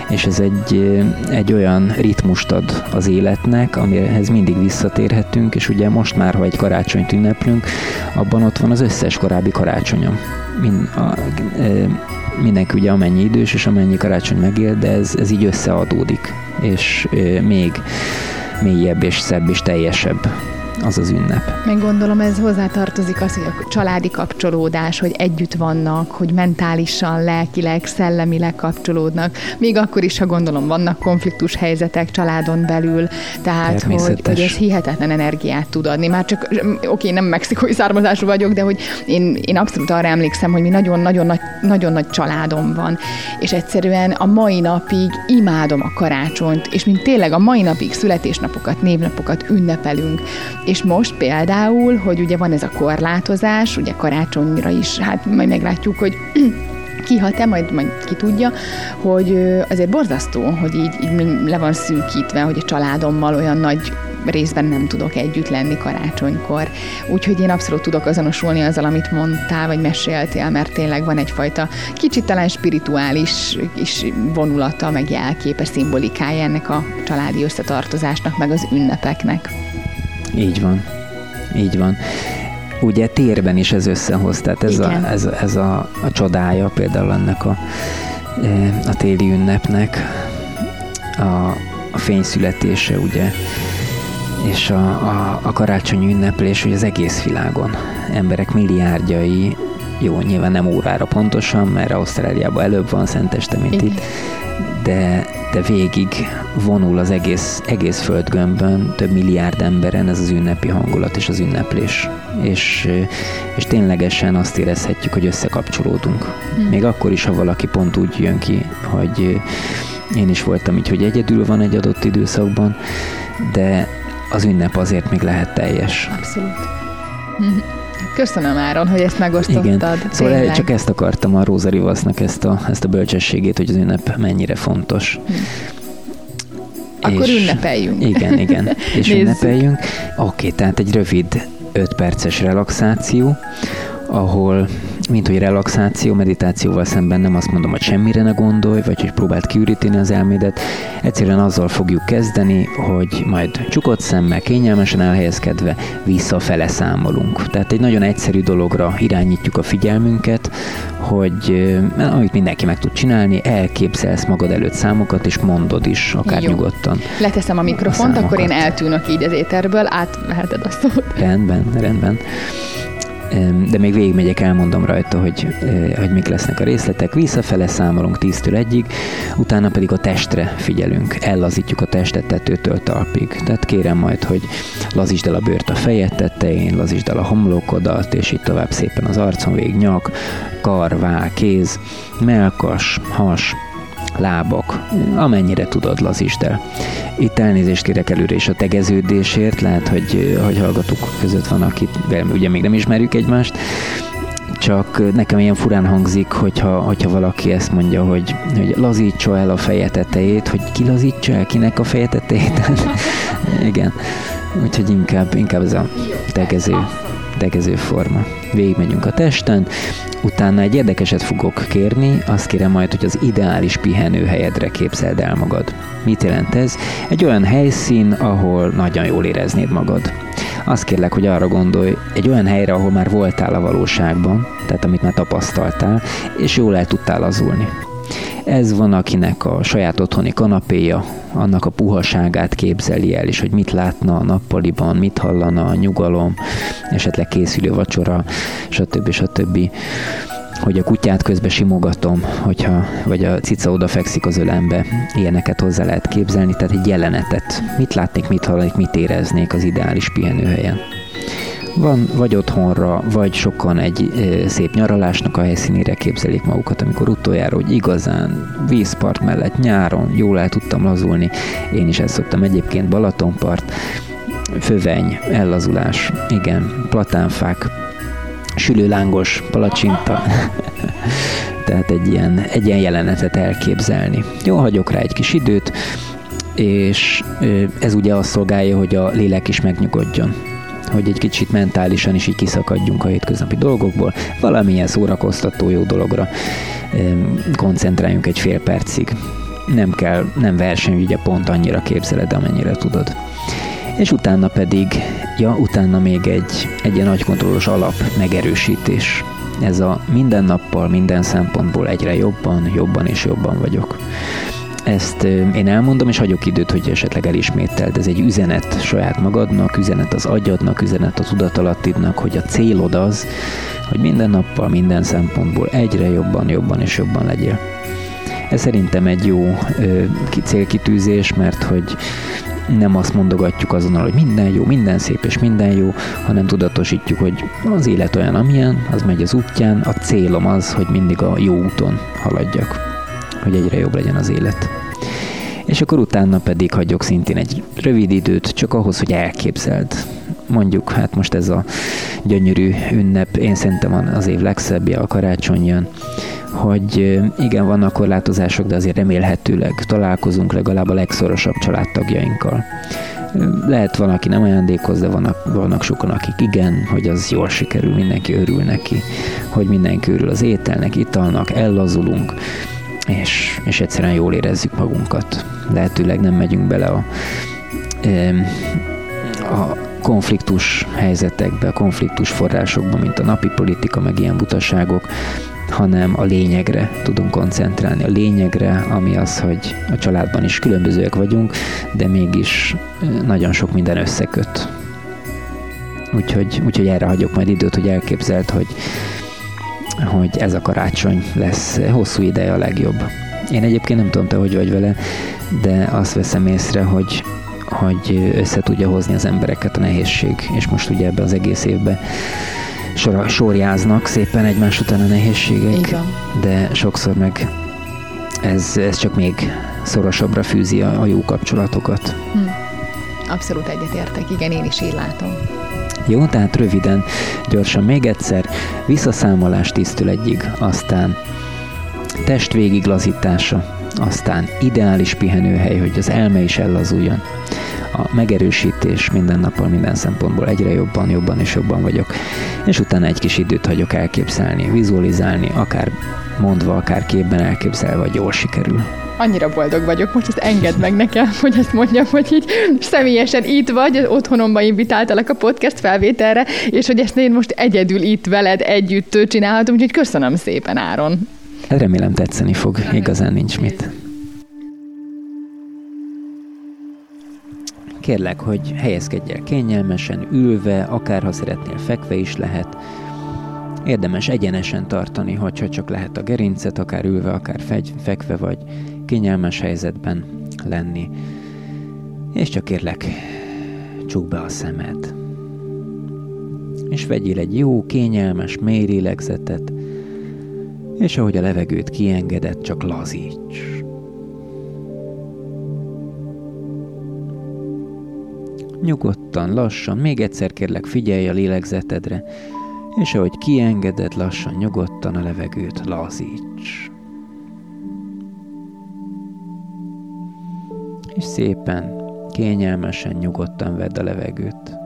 És ez egy, egy olyan ritmust ad az életnek, amihez mindig visszatérhetünk, és ugye most már, ha egy karácsonyt ünneplünk, abban ott van az összes korábbi karácsonyom. Mind, a, e, mindenki ugye amennyi idős, és amennyi karácsony megél, de ez, ez így összeadódik, és e, még mélyebb és szebb és teljesebb az az ünnep. Meg gondolom ez hozzátartozik az, hogy a családi kapcsolódás, hogy együtt vannak, hogy mentálisan, lelkileg, szellemileg kapcsolódnak. Még akkor is, ha gondolom vannak konfliktus helyzetek családon belül, tehát hogy, hogy ez hihetetlen energiát tud adni. Már csak, oké, nem mexikói származású vagyok, de hogy én, én abszolút arra emlékszem, hogy mi nagyon-nagyon nagy, nagyon nagy családom van, és egyszerűen a mai napig imádom a karácsonyt, és mint tényleg a mai napig születésnapokat, névnapokat ünnepelünk, és most például, hogy ugye van ez a korlátozás, ugye karácsonyra is, hát majd meglátjuk, hogy kihat-e, majd, majd ki tudja, hogy azért borzasztó, hogy így, így le van szűkítve, hogy a családommal olyan nagy részben nem tudok együtt lenni karácsonykor. Úgyhogy én abszolút tudok azonosulni azzal, amit mondtál, vagy meséltél, mert tényleg van egyfajta kicsit talán spirituális is vonulata, meg jelképe, szimbolikája ennek a családi összetartozásnak, meg az ünnepeknek. Így van. Így van. Ugye térben is ez összehoz, tehát ez, a, ez, ez a, a csodája például ennek a, e, a téli ünnepnek, a, a fényszületése, ugye, és a, a, a karácsonyi ünneplés, hogy az egész világon emberek milliárdjai, jó, nyilván nem órára pontosan, mert Ausztráliában előbb van Szenteste, mint Igen. itt, de, de végig vonul az egész, egész földgömbön, több milliárd emberen ez az ünnepi hangulat és az ünneplés. És, és ténylegesen azt érezhetjük, hogy összekapcsolódunk. Hmm. Még akkor is, ha valaki pont úgy jön ki, hogy én is voltam így, hogy egyedül van egy adott időszakban, de az ünnep azért még lehet teljes. Abszolút. Köszönöm Áron, hogy ezt megosztottad. Igen. Szóval Tényleg. csak ezt akartam a Róza Rivasznak, ezt a, ezt a bölcsességét, hogy az ünnep mennyire fontos. Hm. Akkor és, ünnepeljünk. Igen, igen. És ünnepeljünk. Oké, okay, tehát egy rövid 5 perces relaxáció, ahol mint hogy relaxáció, meditációval szemben nem azt mondom, hogy semmire ne gondolj, vagy hogy próbáld kiüríteni az elmédet. Egyszerűen azzal fogjuk kezdeni, hogy majd csukott szemmel, kényelmesen elhelyezkedve visszafele számolunk. Tehát egy nagyon egyszerű dologra irányítjuk a figyelmünket, hogy amit mindenki meg tud csinálni, elképzelsz magad előtt számokat, és mondod is, akár Jó. nyugodtan. Leteszem a mikrofont, a akkor én eltűnök így az éterből, átveheted a szót. Rendben, rendben de még végigmegyek, elmondom rajta, hogy, hogy mik lesznek a részletek. Visszafele számolunk 10-től egyig, utána pedig a testre figyelünk, ellazítjuk a testet tetőtől talpig. Tehát kérem majd, hogy lazítsd el a bőrt a fejed tetején, lazítsd el a homlokodat, és így tovább szépen az arcon végig nyak, kar, váll, kéz, melkas, has, lábak, amennyire tudod, lazítsd el. Itt elnézést kérek előre is a tegeződésért, lehet, hogy, hogy hallgatók között van, akit ugye még nem ismerjük egymást, csak nekem ilyen furán hangzik, hogyha, hogyha valaki ezt mondja, hogy, hogy lazítsa el a feje tetejét, hogy ki lazítsa el kinek a feje tetejét. Igen. Úgyhogy inkább, inkább ez a tegező, tegező forma. Végigmegyünk a testen, Utána egy érdekeset fogok kérni, azt kérem majd, hogy az ideális pihenőhelyedre képzeld el magad. Mit jelent ez? Egy olyan helyszín, ahol nagyon jól éreznéd magad. Azt kérlek, hogy arra gondolj, egy olyan helyre, ahol már voltál a valóságban, tehát amit már tapasztaltál, és jól el tudtál azulni. Ez van, akinek a saját otthoni kanapéja, annak a puhaságát képzeli el, és hogy mit látna a nappaliban, mit hallana a nyugalom, esetleg készülő vacsora, stb. stb hogy a kutyát közben simogatom, hogyha, vagy a cica odafekszik az ölembe, ilyeneket hozzá lehet képzelni, tehát egy jelenetet. Mit látnék, mit hallanék, mit éreznék az ideális pihenőhelyen. Van vagy otthonra, vagy sokan egy szép nyaralásnak a helyszínére képzelik magukat, amikor utoljára, hogy igazán vízpart mellett nyáron jól el tudtam lazulni. Én is ezt szoktam egyébként Balatonpart, föveny, ellazulás, igen, platánfák, sülőlángos palacsinta. Tehát egy ilyen, egy ilyen jelenetet elképzelni. Jó, hagyok rá egy kis időt, és ez ugye azt szolgálja, hogy a lélek is megnyugodjon hogy egy kicsit mentálisan is így kiszakadjunk a hétköznapi dolgokból, valamilyen szórakoztató jó dologra koncentráljunk egy fél percig. Nem kell, nem verseny, ugye pont annyira képzeled, amennyire tudod. És utána pedig, ja, utána még egy, egy ilyen nagykontrollos alap megerősítés. Ez a minden nappal, minden szempontból egyre jobban, jobban és jobban vagyok. Ezt én elmondom, és hagyok időt, hogy esetleg elismételd. Ez egy üzenet saját magadnak, üzenet az agyadnak, üzenet a tudatalattidnak, hogy a célod az, hogy minden nappal, minden szempontból egyre jobban, jobban és jobban legyél. Ez szerintem egy jó ö, célkitűzés, mert hogy nem azt mondogatjuk azonnal, hogy minden jó, minden szép és minden jó, hanem tudatosítjuk, hogy az élet olyan, amilyen, az megy az útján, a célom az, hogy mindig a jó úton haladjak hogy egyre jobb legyen az élet. És akkor utána pedig hagyok szintén egy rövid időt, csak ahhoz, hogy elképzeld. Mondjuk, hát most ez a gyönyörű ünnep, én szerintem az év legszebbje, a karácsony jön, hogy igen, vannak korlátozások, de azért remélhetőleg találkozunk legalább a legszorosabb családtagjainkkal. Lehet van, aki nem ajándékoz, de vannak, vannak sokan, akik igen, hogy az jól sikerül, mindenki örül neki, hogy mindenki örül az ételnek, italnak, ellazulunk, és, és egyszerűen jól érezzük magunkat. Lehetőleg nem megyünk bele a, a konfliktus helyzetekbe, konfliktus forrásokba, mint a napi politika, meg ilyen butaságok, hanem a lényegre tudunk koncentrálni. A lényegre, ami az, hogy a családban is különbözőek vagyunk, de mégis nagyon sok minden összeköt. Úgyhogy, úgyhogy erre hagyok majd időt, hogy elképzelt, hogy hogy ez a karácsony lesz hosszú ideje a legjobb. Én egyébként nem tudom te, hogy vagy vele, de azt veszem észre, hogy, hogy össze tudja hozni az embereket a nehézség, és most ugye ebbe az egész évben sor, sorjáznak szépen egymás után a nehézségek, Igen. de sokszor meg ez, ez csak még szorosabbra fűzi a, a jó kapcsolatokat. Hm. Abszolút egyetértek, igen, én is így látom. Jó, tehát röviden, gyorsan még egyszer, visszaszámolás tisztül egyig, aztán test lazítása, aztán ideális pihenőhely, hogy az elme is ellazuljon, a megerősítés minden nappal, minden szempontból egyre jobban, jobban és jobban vagyok. És utána egy kis időt hagyok elképzelni, vizualizálni, akár mondva, akár képben elképzelve, hogy jól sikerül annyira boldog vagyok, most ezt engedd meg nekem, hogy ezt mondjam, hogy így személyesen itt vagy, otthonomba invitáltalak a podcast felvételre, és hogy ezt én most egyedül itt veled együtt csinálhatom, úgyhogy köszönöm szépen, Áron. Hát remélem tetszeni fog, igazán nincs mit. Kérlek, hogy helyezkedj el kényelmesen, ülve, akár ha szeretnél fekve is lehet. Érdemes egyenesen tartani, hogyha csak lehet a gerincet, akár ülve, akár fegy, fekve vagy kényelmes helyzetben lenni. És csak kérlek, csukd be a szemed. És vegyél egy jó, kényelmes, mély lélegzetet, és ahogy a levegőt kiengedett, csak lazíts. Nyugodtan, lassan, még egyszer kérlek figyelj a lélegzetedre, és ahogy kiengeded lassan, nyugodtan a levegőt lazíts. És szépen, kényelmesen, nyugodtan vedd a levegőt.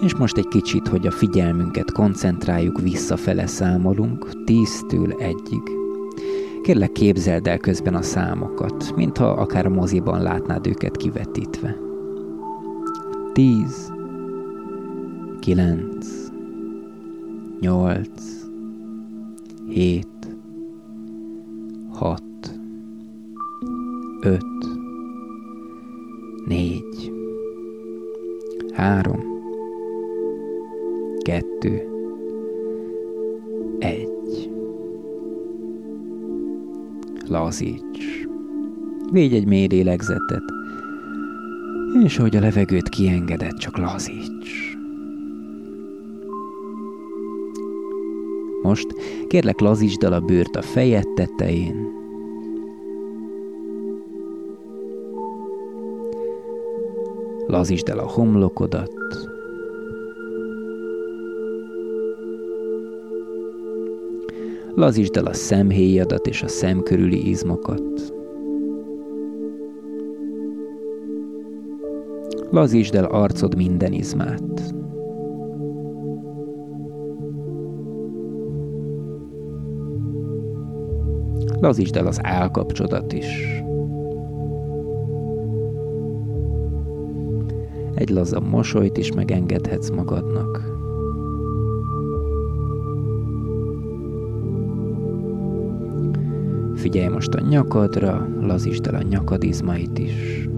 És most egy kicsit, hogy a figyelmünket koncentráljuk, visszafele számolunk, tíztől egyig. Kérlek képzeld el közben a számokat, mintha akár a moziban látnád őket kivetítve. Tíz, kilenc, nyolc, hét, hat, öt, négy, három, kettő, egy. Lazíts. Végy egy mély lélegzetet, és ahogy a levegőt kiengedett, csak lazíts. Most kérlek lazítsd el a bőrt a fejed tetején, lazítsd el a homlokodat, lazítsd el a szemhéjadat és a szem körüli izmokat. Lazítsd el arcod minden izmát. Lazítsd el az állkapcsodat is. Egy laza mosolyt is megengedhetsz magadnak. Figyelj most a nyakadra, lazítsd el a nyakadizmait is.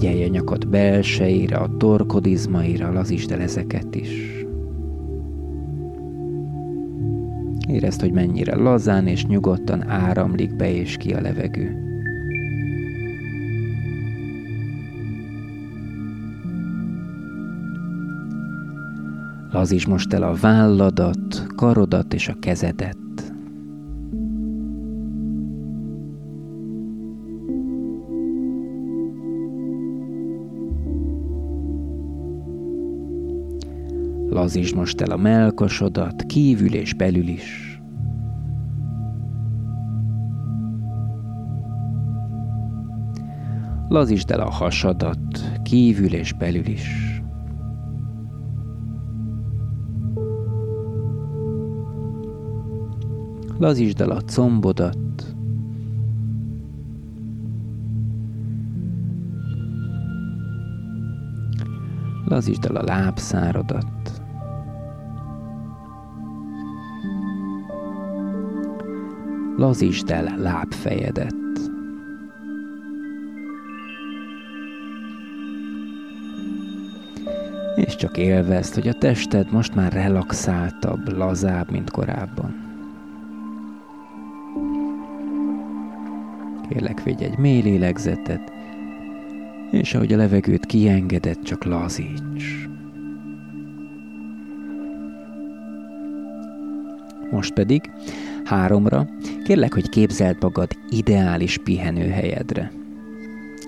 Figyelj a nyakad belseire, a torkodizmaira, lazítsd el ezeket is. Érezd, hogy mennyire lazán és nyugodtan áramlik be és ki a levegő. Lazíts most el a válladat, karodat és a kezedet. Lazítsd most el a melkosodat, kívül és belül is. Lazítsd el a hasadat, kívül és belül is. lazítsd el a combodat, lazítsd el a lábszárodat, lazítsd el lábfejedet. És csak élvezd, hogy a tested most már relaxáltabb, lazább, mint korábban. Kérlek, vigy egy mély lélegzetet, és ahogy a levegőt kiengedett, csak lazíts. Most pedig háromra kérlek, hogy képzeld magad ideális pihenőhelyedre.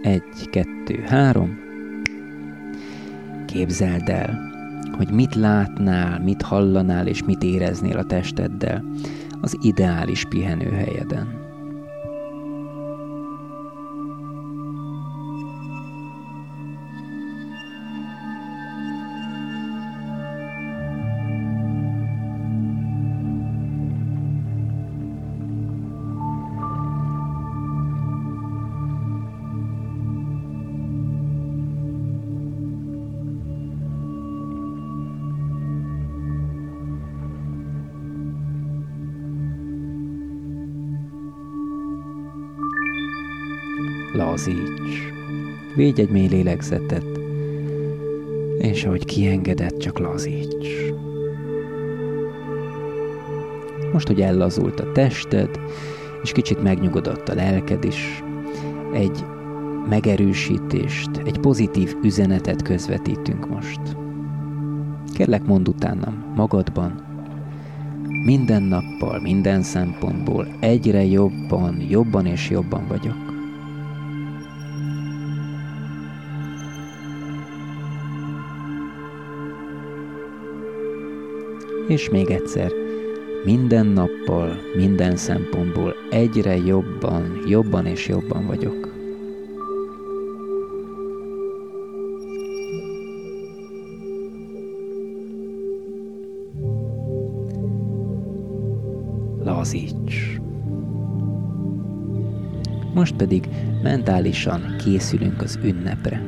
Egy, kettő, három. Képzeld el, hogy mit látnál, mit hallanál és mit éreznél a testeddel az ideális pihenőhelyeden. Lazíts. Védj egy mély lélegzetet, és ahogy kiengedett, csak lazíts. Most, hogy ellazult a tested, és kicsit megnyugodott a lelked is, egy megerősítést, egy pozitív üzenetet közvetítünk most. Kérlek, mondd utánam magadban, minden nappal, minden szempontból egyre jobban, jobban és jobban vagyok. És még egyszer, minden nappal, minden szempontból egyre jobban, jobban és jobban vagyok. Lazíts! Most pedig mentálisan készülünk az ünnepre.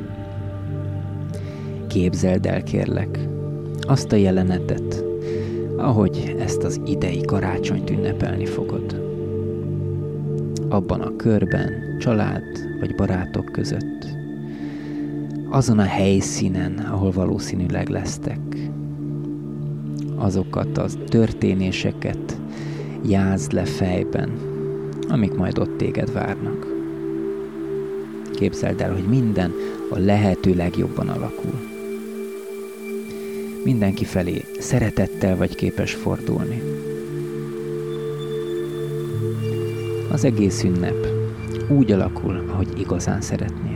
Képzeld el, kérlek, azt a jelenetet, ahogy ezt az idei karácsonyt ünnepelni fogod. Abban a körben, család vagy barátok között. Azon a helyszínen, ahol valószínűleg lesztek. Azokat a történéseket jázd le fejben, amik majd ott téged várnak. Képzeld el, hogy minden a lehető legjobban alakul mindenki felé szeretettel vagy képes fordulni. Az egész ünnep úgy alakul, ahogy igazán szeretnéd.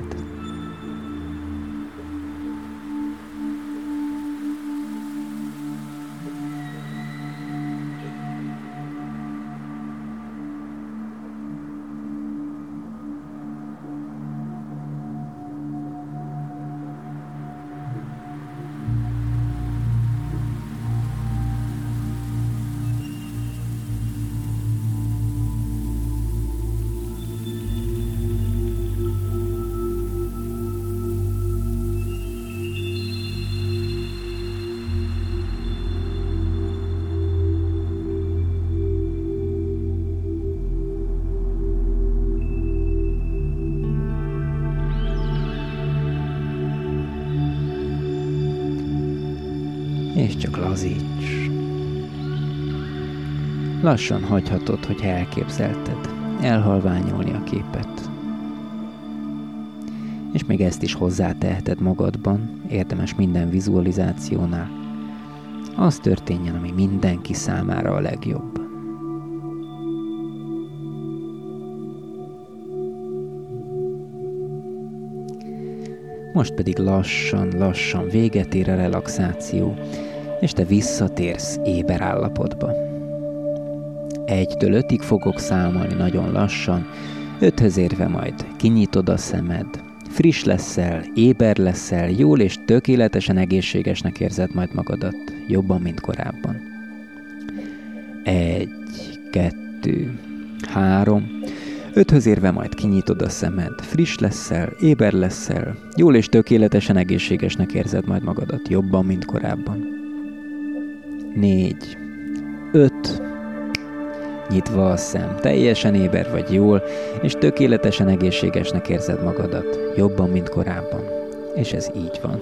Lassan hagyhatod, hogy elképzelted, elhalványolni a képet. És még ezt is hozzáteheted magadban, érdemes minden vizualizációnál. Az történjen, ami mindenki számára a legjobb. Most pedig lassan, lassan véget ér a relaxáció, és te visszatérsz éber állapotba. Egytől ötig fogok számolni nagyon lassan, öthöz érve majd kinyitod a szemed, friss leszel, éber leszel, jól és tökéletesen egészségesnek érzed majd magadat, jobban, mint korábban. Egy, kettő, három, öthöz érve majd kinyitod a szemed, friss leszel, éber leszel, jól és tökéletesen egészségesnek érzed majd magadat, jobban, mint korábban. Négy, öt, nyitva a szem, teljesen éber vagy jól, és tökéletesen egészségesnek érzed magadat, jobban, mint korábban. És ez így van.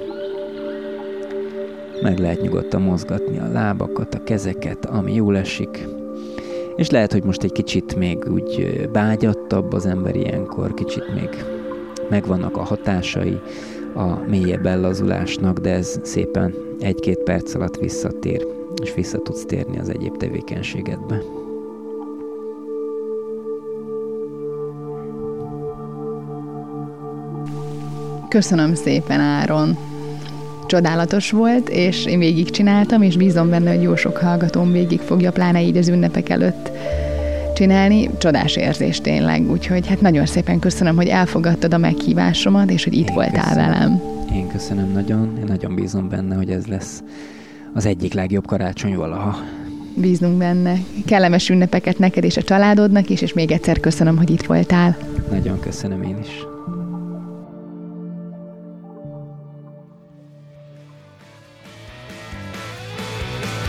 Meg lehet nyugodtan mozgatni a lábakat, a kezeket, ami jól esik. És lehet, hogy most egy kicsit még úgy bágyattabb az ember ilyenkor, kicsit még megvannak a hatásai a mélyebb ellazulásnak, de ez szépen egy-két perc alatt visszatér és vissza tudsz térni az egyéb tevékenységedbe. Köszönöm szépen, Áron! csodálatos volt, és én végigcsináltam, és bízom benne, hogy jó sok hallgatóm végig fogja, pláne így az ünnepek előtt csinálni. Csodás érzés tényleg, úgyhogy hát nagyon szépen köszönöm, hogy elfogadtad a meghívásomat, és hogy itt én voltál köszönöm. velem. Én köszönöm nagyon, én nagyon bízom benne, hogy ez lesz az egyik legjobb karácsony valaha. Bízunk benne. Kellemes ünnepeket neked és a családodnak is, és még egyszer köszönöm, hogy itt voltál. Nagyon köszönöm én is.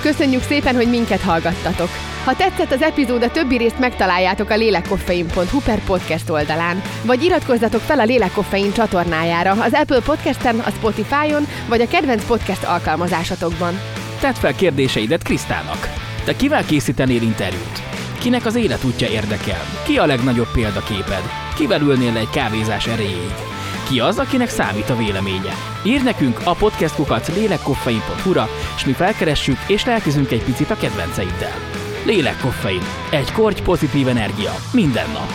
Köszönjük szépen, hogy minket hallgattatok! Ha tetszett az epizód, a többi részt megtaláljátok a lélekkoffein.hu per podcast oldalán, vagy iratkozzatok fel a Lélekkoffein csatornájára az Apple Podcasten, a Spotify-on, vagy a kedvenc podcast alkalmazásatokban. Tedd fel kérdéseidet Krisztának. Te kivel készítenél interjút? Kinek az életútja érdekel? Ki a legnagyobb példaképed? Kivel ülnél egy kávézás erejéig? Ki az, akinek számít a véleménye? Ír nekünk a podcastkukat lélekkoffein.hu-ra, és mi felkeressük és lelkizünk egy picit a kedvenceiddel. Lélekkoffein. Egy korty pozitív energia. Minden nap.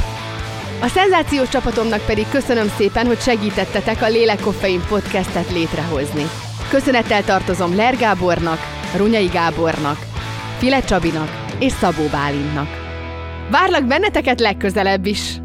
A szenzációs csapatomnak pedig köszönöm szépen, hogy segítettetek a Lélekkoffein podcastet létrehozni. Köszönettel tartozom Ler Gábornak, Runyai Gábornak, File Csabinak és Szabó Bálintnak. Várlak benneteket legközelebb is!